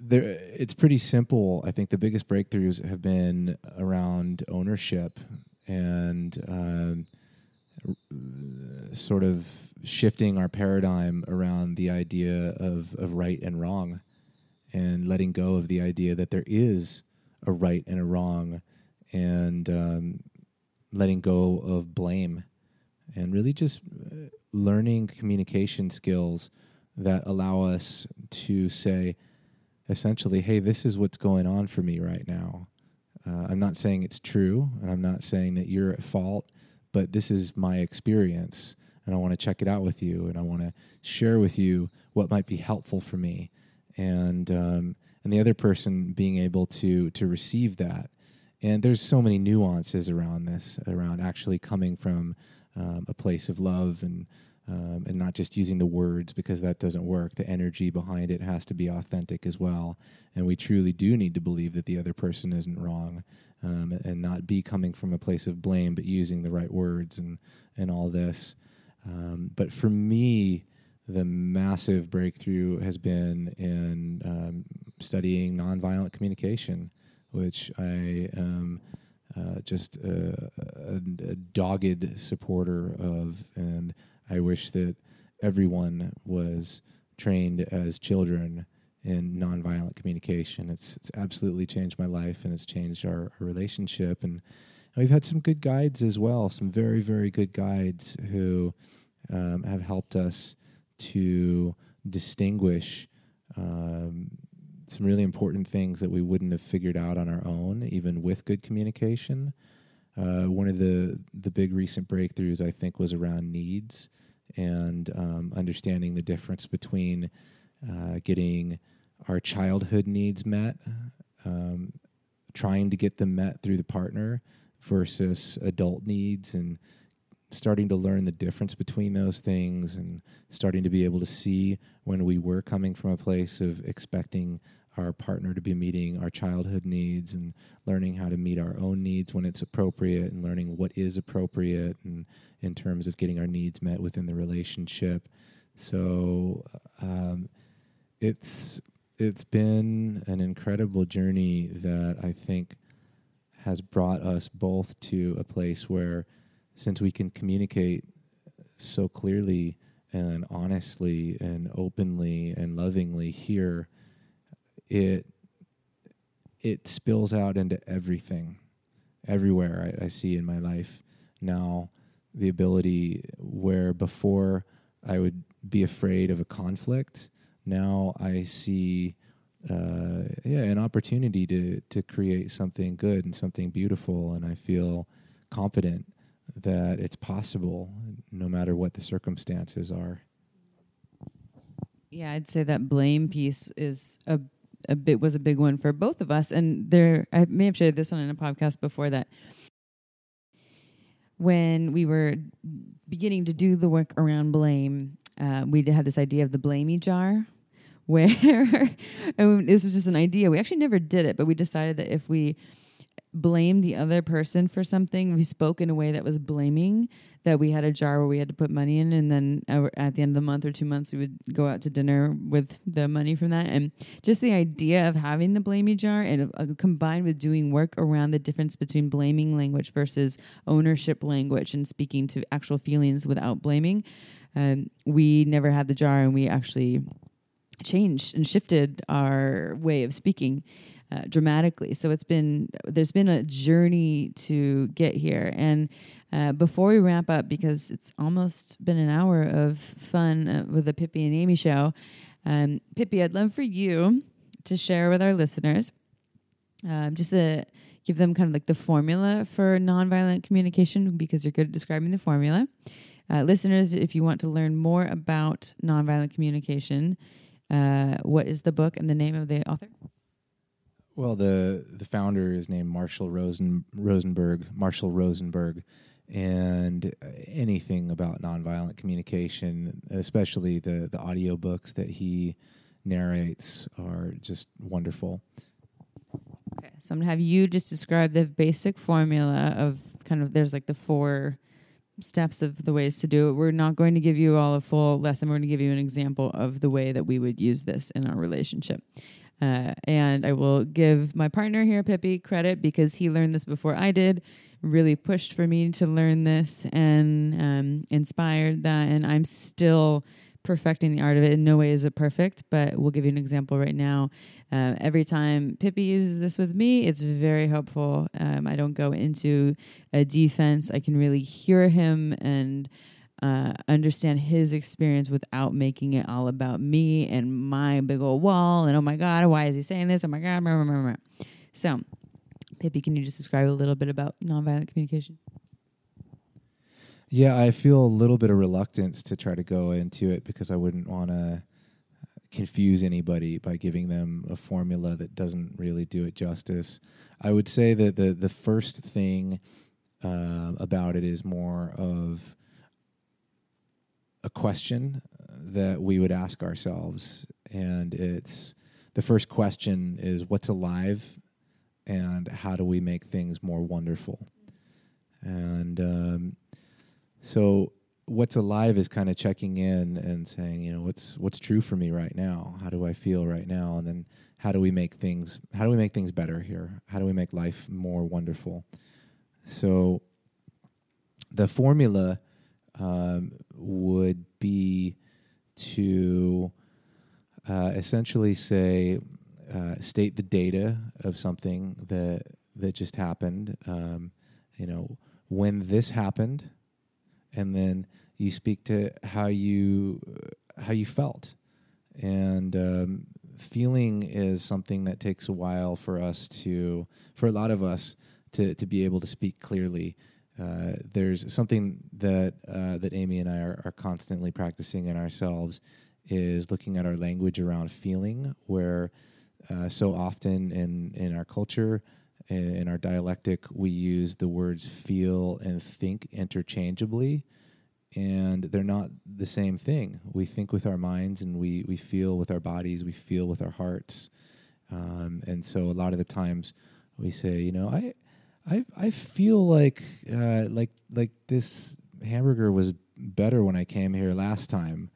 there it's pretty simple. I think the biggest breakthroughs have been around ownership and um, sort of shifting our paradigm around the idea of, of right and wrong and letting go of the idea that there is a right and a wrong and um, letting go of blame and really just uh, learning communication skills that allow us to say essentially hey this is what's going on for me right now. Uh, i'm not saying it's true and i'm not saying that you're at fault but this is my experience and i want to check it out with you and i want to share with you what might be helpful for me and um, and the other person being able to to receive that and there's so many nuances around this around actually coming from um, a place of love and um, and not just using the words because that doesn't work. The energy behind it has to be authentic as well, and we truly do need to believe that the other person isn't wrong, um, and not be coming from a place of blame, but using the right words and and all this. Um, but for me, the massive breakthrough has been in um, studying nonviolent communication, which I am uh, just a, a, a, dogged supporter of, and I wish that everyone was trained as children in nonviolent communication. It's it's absolutely changed my life, and it's changed our, our relationship. And we've had some good guides as well, some very very good guides who um, have helped us to distinguish um, some really important things that we wouldn't have figured out on our own, even with good communication. Uh, one of the the big recent breakthroughs, I think, was around needs and um, understanding the difference between uh, getting our childhood needs met, um, trying to get them met through the partner, versus adult needs and starting to learn the difference between those things and starting to be able to see when we were coming from a place of expecting our partner to be meeting our childhood needs and learning how to meet our own needs when it's appropriate and learning what is appropriate and in terms of getting our needs met within the relationship. So um, it's it's been an incredible journey that I think has brought us both to a place where since we can communicate so clearly and honestly and openly and lovingly here, it it spills out into everything, everywhere I, I see in my life now. The ability where before I would be afraid of a conflict. Now I see, uh, yeah, an opportunity to to create something good and something beautiful, and I feel confident that it's possible, no matter what the circumstances are. Yeah, I'd say that blame piece is a a bit was a big one for both of us. And there, I may have shared this on in a podcast before that when we were beginning to do the work around blame, uh, we had this idea of the blamey jar, where and this is just an idea. We actually never did it, but we decided that if we blame the other person for something, we spoke in a way that was blaming, that we had a jar where we had to put money in, and then at the end of the month or two months, we would go out to dinner with the money from that. And just the idea of having the blamey jar and uh, combined with doing work around the difference between blaming language versus ownership language and speaking to actual feelings without blaming. Um, we never had the jar, and we actually changed and shifted our way of speaking uh, dramatically. So it's been there's been a journey to get here. And uh, before we wrap up, because it's almost been an hour of fun uh, with the Pippi and Amy show, um, Pippi, I'd love for you to share with our listeners, um, just to give them kind of like the formula for nonviolent communication, because you're good at describing the formula. Uh, listeners, if you want to learn more about nonviolent communication, uh, what is the book and the name of the author? Well, the the founder is named Marshall Rosen Rosenberg, Marshall Rosenberg, and uh, anything about nonviolent communication, especially the the audiobooks that he narrates, are just wonderful. Okay, so I'm gonna have you just describe the basic formula of kind of there's like the four steps of the ways to do it. We're not going to give you all a full lesson. We're going to give you an example of the way that we would use this in our relationship. Uh, and I will give my partner here, Pippi, credit because he learned this before I did, really pushed for me to learn this and um, inspired that. And I'm still perfecting the art of it. In no way is it perfect, but we'll give you an example right now. Uh, every time Pippi uses this with me, it's very helpful. Um, I don't go into a defense. I can really hear him and uh, understand his experience without making it all about me and my big old wall and oh my god, why is he saying this? Oh my god, so Pippi, can you just describe a little bit about nonviolent communication? Yeah, I feel a little bit of reluctance to try to go into it because I wouldn't want to confuse anybody by giving them a formula that doesn't really do it justice. I would say that the the first thing uh, about it is more of a question that we would ask ourselves. And it's the first question is what's alive and how do we make things more wonderful? And um, so what's alive is kind of checking in and saying, you know, what's what's true for me right now? How do I feel right now? And then how do we make things how do we make things better here? How do we make life more wonderful? So the formula um, would be to uh, essentially say, uh, state the data of something that that just happened. Um, you know, when this happened, and then you speak to how you how you felt, and um, feeling is something that takes a while for us to, for a lot of us, to to be able to speak clearly. Uh, there's something that uh, that Amy and I are, are, constantly practicing in ourselves is looking at our language around feeling, where uh, so often in in our culture, in our dialectic, we use the words feel and think interchangeably, and they're not the same thing. We think with our minds, and we we feel with our bodies, we feel with our hearts, um, and so a lot of the times we say, you know, I I I feel like uh, like like this hamburger was better when I came here last time,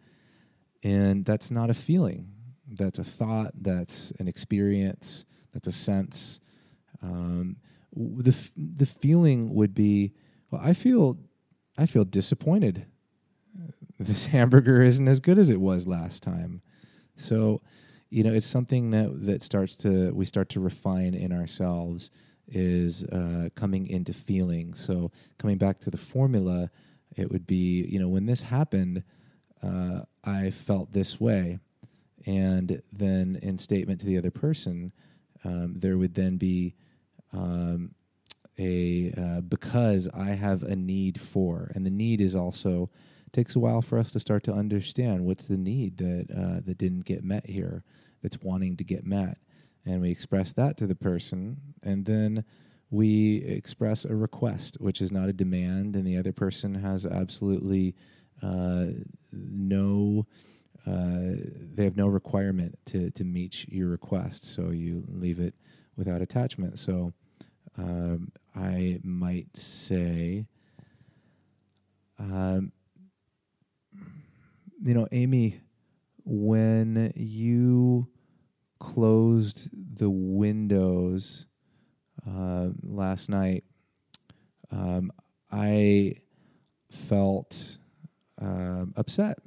and that's not a feeling. That's a thought. That's an experience. That's a sense. Um, the f- the feeling would be, well, I feel I feel disappointed. This hamburger isn't as good as it was last time. So, you know, it's something that that starts to we start to refine in ourselves is uh, coming into feeling. So coming back to the formula, it would be you know when this happened, uh, I felt this way. And then in statement to the other person, um, there would then be um, a uh, because I have a need for, and the need is also takes a while for us to start to understand what's the need that uh, that didn't get met here, that's wanting to get met, and we express that to the person, and then we express a request, which is not a demand, and the other person has absolutely uh, no. Uh, they have no requirement to to meet your request, so you leave it without attachment. So um, I might say, um, you know, Amy, when you closed the windows uh, last night, um, I felt um, upset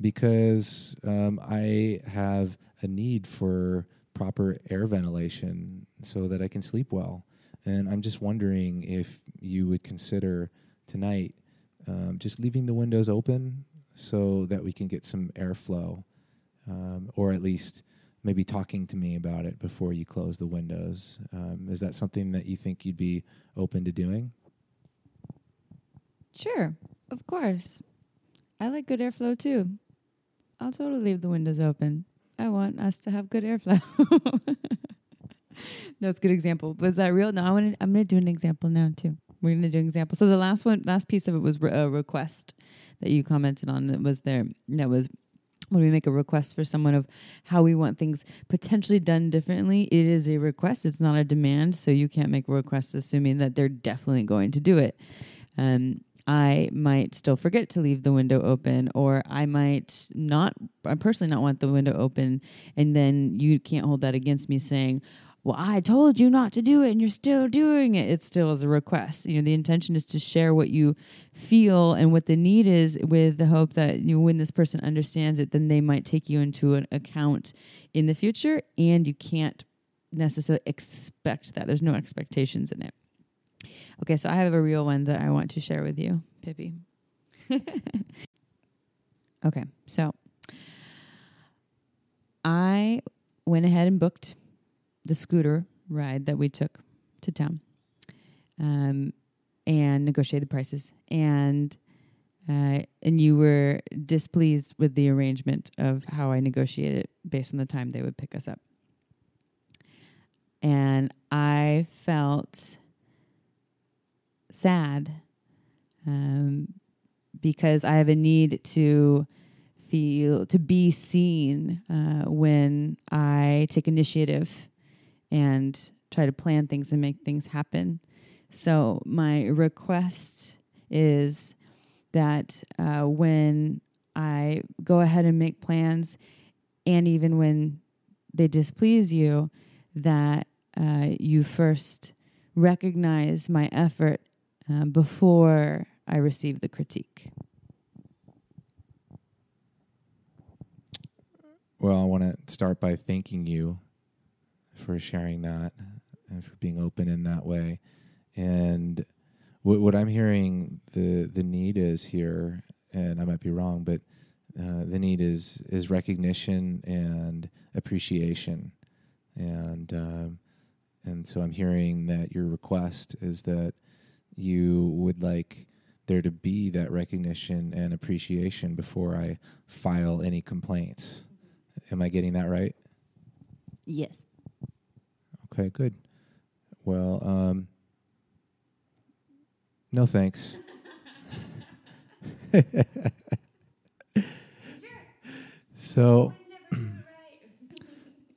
because um, I have a need for proper air ventilation so that I can sleep well. And I'm just wondering if you would consider tonight um, just leaving the windows open so that we can get some airflow, um, or at least maybe talking to me about it before you close the windows. Um, is that something that you think you'd be open to doing? Sure, of course. I like good airflow too. I'll totally leave the windows open. I want us to have good airflow. That's a good example. But is that real? No, I want to, I'm going to do an example now too. We're going to do an example. So the last one, last piece of it was re- a request that you commented on. That was there. That was when we make a request for someone of how we want things potentially done differently. It is a request. It's not a demand. So you can't make a request assuming that they're definitely going to do it. Um, I might still forget to leave the window open, or I might not, I personally not want the window open. And then you can't hold that against me saying, well, I told you not to do it and you're still doing it. It still is a request. You know, the intention is to share what you feel and what the need is with the hope that you know, when this person understands it, then they might take you into an account in the future. And you can't necessarily expect that. There's no expectations in it. Okay, so I have a real one that I want to share with you, Pippi. okay, so I went ahead and booked the scooter ride that we took to town um, and negotiated the prices. And uh, and you were displeased with the arrangement of how I negotiated based on the time they would pick us up. And I felt sad um, because I have a need to feel to be seen uh, when I take initiative and try to plan things and make things happen. So my request is that uh, when I go ahead and make plans, and even when they displease you, that uh, you first recognize my effort uh, before I receive the critique. Well, I want to start by thanking you for sharing that and for being open in that way. And what, what I'm hearing the the need is here, and I might be wrong, but uh, the need is is recognition and appreciation, and um, and so I'm hearing that your request is that you would like there to be that recognition and appreciation before I file any complaints. Am I getting that right? Yes. Okay, good. Well, um, no thanks. so,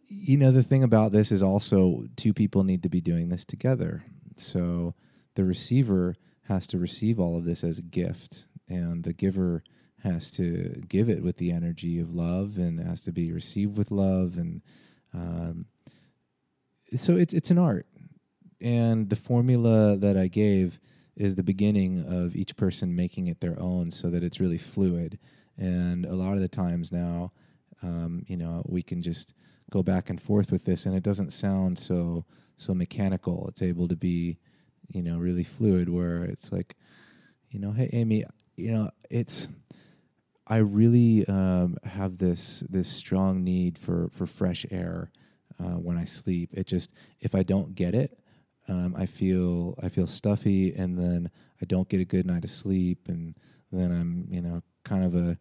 you know, the thing about this is also two people need to be doing this together. So the receiver has to receive all of this as a gift, and the giver has to give it with the energy of love and has to be received with love and um, so it's it's an art. And the formula that i gave is the beginning of each person making it their own so that it's really fluid. And a lot of the times now um, you know we can just go back and forth with this and it doesn't sound so so mechanical. It's able to be you know really fluid where it's like you know hey amy you know it's I really um, have this this strong need for for fresh air uh, when I sleep. It just if I don't get it, um, I feel I feel stuffy, and then I don't get a good night of sleep, and then I'm you know kind of a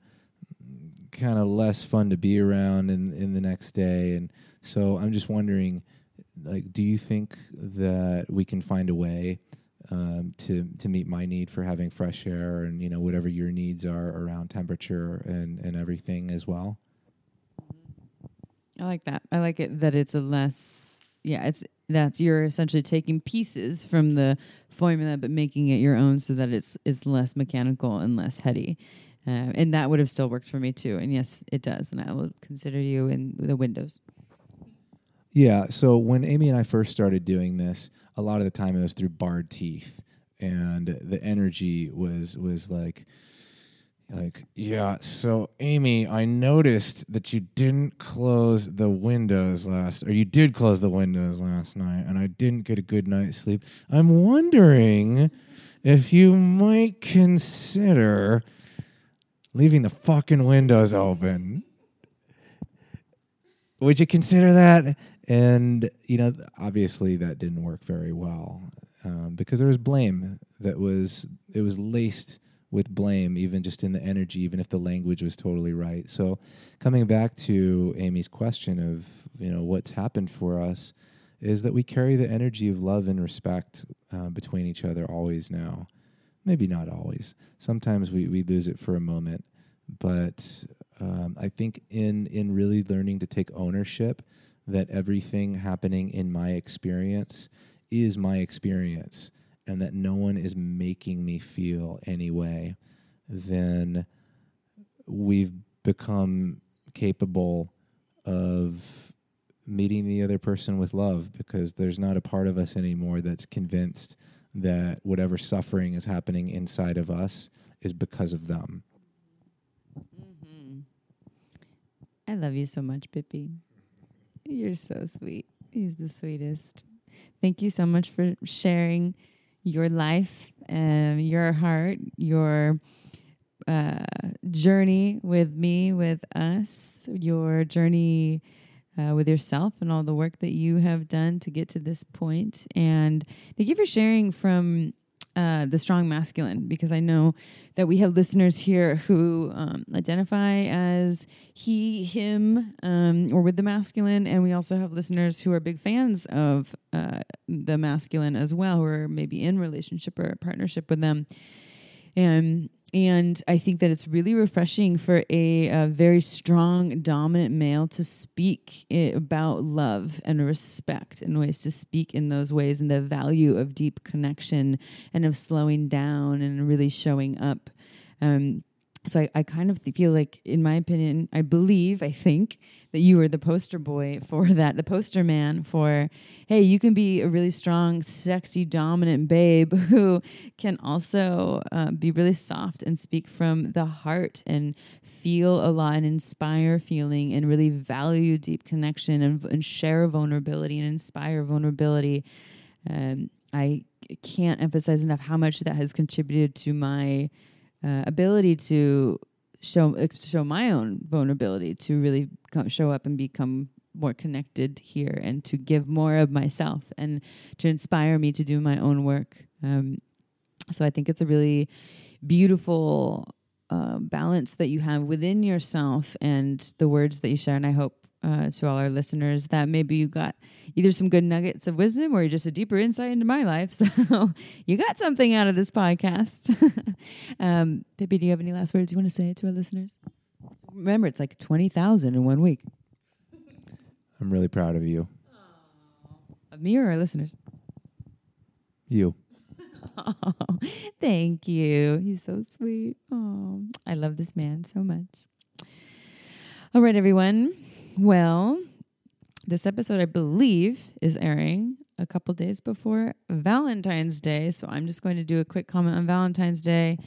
kind of less fun to be around in in the next day, and so I'm just wondering, like, do you think that we can find a way? Um, to to meet my need for having fresh air and you know whatever your needs are around temperature and and everything as well. I like that. I like it that it's a less yeah, it's that's you're essentially taking pieces from the formula but making it your own so that it's is less mechanical and less heady. Uh, and that would have still worked for me too. And yes, it does. And I will consider you in the windows. Yeah. So when Amy and I first started doing this, a lot of the time it was through barred teeth, and the energy was was like, like yeah. So Amy, I noticed that you didn't close the windows last, or you did close the windows last night, and I didn't get a good night's sleep. I'm wondering if you might consider leaving the fucking windows open. Would you consider that? And you know, obviously that didn't work very well um, because there was blame that was it was laced with blame, even just in the energy, even if the language was totally right. So, coming back to Amy's question of you know what's happened for us is that we carry the energy of love and respect uh, between each other always now. Maybe not always. Sometimes we, we lose it for a moment, but um, I think in in really learning to take ownership that everything happening in my experience is my experience and that no one is making me feel any way, then we've become capable of meeting the other person with love because there's not a part of us anymore that's convinced that whatever suffering is happening inside of us is because of them. Mm-hmm. I love you so much, Pippi. You're so sweet. He's the sweetest. Thank you so much for sharing your life, um, your heart, your uh, journey with me, with us, your journey uh, with yourself, and all the work that you have done to get to this point. And thank you for sharing from uh, the strong masculine because I know that we have listeners here who um, identify as he, him, um, or with the masculine, and we also have listeners who are big fans of uh, the masculine as well, who are maybe in relationship or partnership with them. And and I think that it's really refreshing for a, a very strong, dominant male to speak about love and respect and ways to speak in those ways and the value of deep connection and of slowing down and really showing up. Um, so I, I kind of feel like, in my opinion, I believe, I think that you are the poster boy for that, the poster man for, hey, you can be a really strong, sexy, dominant babe who can also uh, be really soft and speak from the heart and feel a lot and inspire feeling and really value deep connection and, and share vulnerability and inspire vulnerability. Um, I can't emphasize enough how much that has contributed to my uh, ability to show show my own vulnerability to really come, show up and become more connected here and to give more of myself and to inspire me to do my own work. Um, so i think it's a really beautiful uh, balance that you have within yourself and the words that you share and i hope uh, to all our listeners that maybe you got either some good nuggets of wisdom or just a deeper insight into my life. So you got something out of this podcast. um, Pippi, do you have any last words you want to say to our listeners? Remember, it's like 20,000 in one week. I'm really proud of you. Of me or our listeners? You. Oh, thank you. He's so sweet. Oh, I love this man so much. All right, everyone. Well, this episode, I believe, is airing a couple days before Valentine's Day. So I'm just going to do a quick comment on Valentine's Day.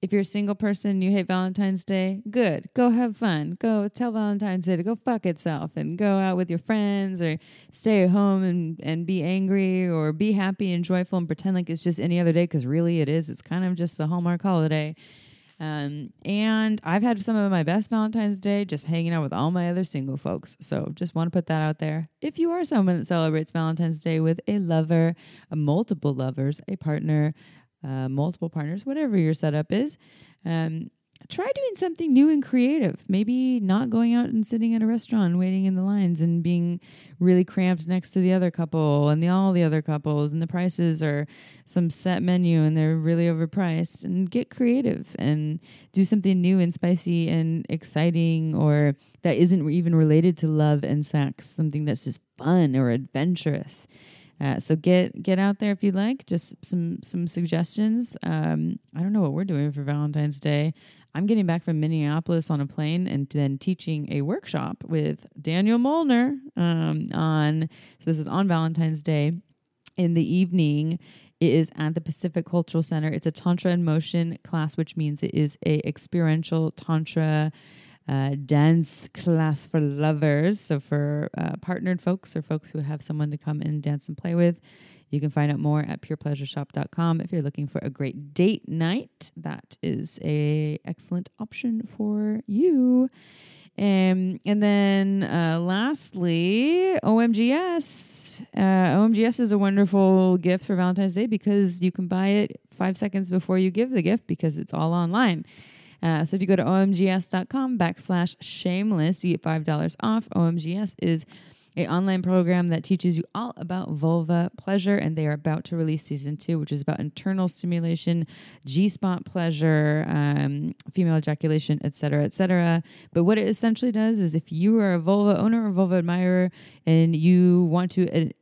If you're a single person, you hate Valentine's Day, good. Go have fun. Go tell Valentine's Day to go fuck itself and go out with your friends or stay at home and, and be angry or be happy and joyful and pretend like it's just any other day because really it is. It's kind of just a Hallmark holiday. Um, and I've had some of my best Valentine's Day just hanging out with all my other single folks. So just want to put that out there. If you are someone that celebrates Valentine's Day with a lover, a multiple lovers, a partner, uh, multiple partners, whatever your setup is, um, try doing something new and creative. Maybe not going out and sitting at a restaurant waiting in the lines and being really cramped next to the other couple and the all the other couples and the prices are some set menu and they're really overpriced and get creative and do something new and spicy and exciting or that isn't even related to love and sex, something that's just fun or adventurous. Uh, so get get out there if you'd like. Just some some suggestions. Um, I don't know what we're doing for Valentine's Day. I'm getting back from Minneapolis on a plane and then teaching a workshop with Daniel Molnar um, on. So this is on Valentine's Day in the evening. It is at the Pacific Cultural Center. It's a Tantra in Motion class, which means it is a experiential Tantra uh, dance class for lovers. So for uh, partnered folks or folks who have someone to come and dance and play with, you can find out more at purepleasureshop.com. If you're looking for a great date night, that is a excellent option for you. Um, and then uh, lastly, OMGyes. Uh, OMGyes is a wonderful gift for Valentine's Day because you can buy it five seconds before you give the gift because it's all online. Uh, so if you go to OMGyes.com backslash shameless, you get $5 off. OMGyes is a online program that teaches you all about vulva pleasure and they are about to release season two which is about internal stimulation g-spot pleasure um, female ejaculation etc etc but what it essentially does is if you are a vulva owner or vulva admirer and you want to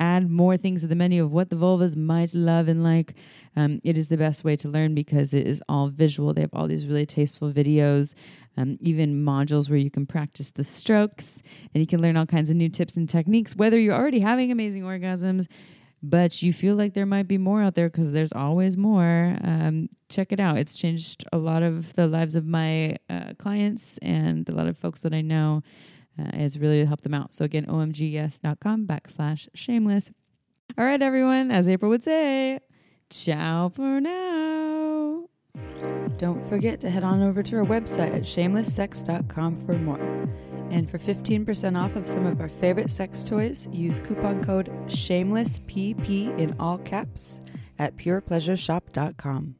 add more things to the menu of what the vulvas might love and like, um, it is the best way to learn because it is all visual. They have all these really tasteful videos, um, even modules where you can practice the strokes and you can learn all kinds of new tips and techniques, whether you're already having amazing orgasms. But you feel like there might be more out there because there's always more. Um, check it out. It's changed a lot of the lives of my uh, clients and a lot of folks that I know uh, has really helped them out. So again, OMGyes.com backslash shameless. All right, everyone, as April would say, ciao for now. Don't forget to head on over to our website at shamelesssex.com for more. And for 15% off of some of our favorite sex toys, use coupon code SHAMELESSPP in all caps at purepleasureshop.com.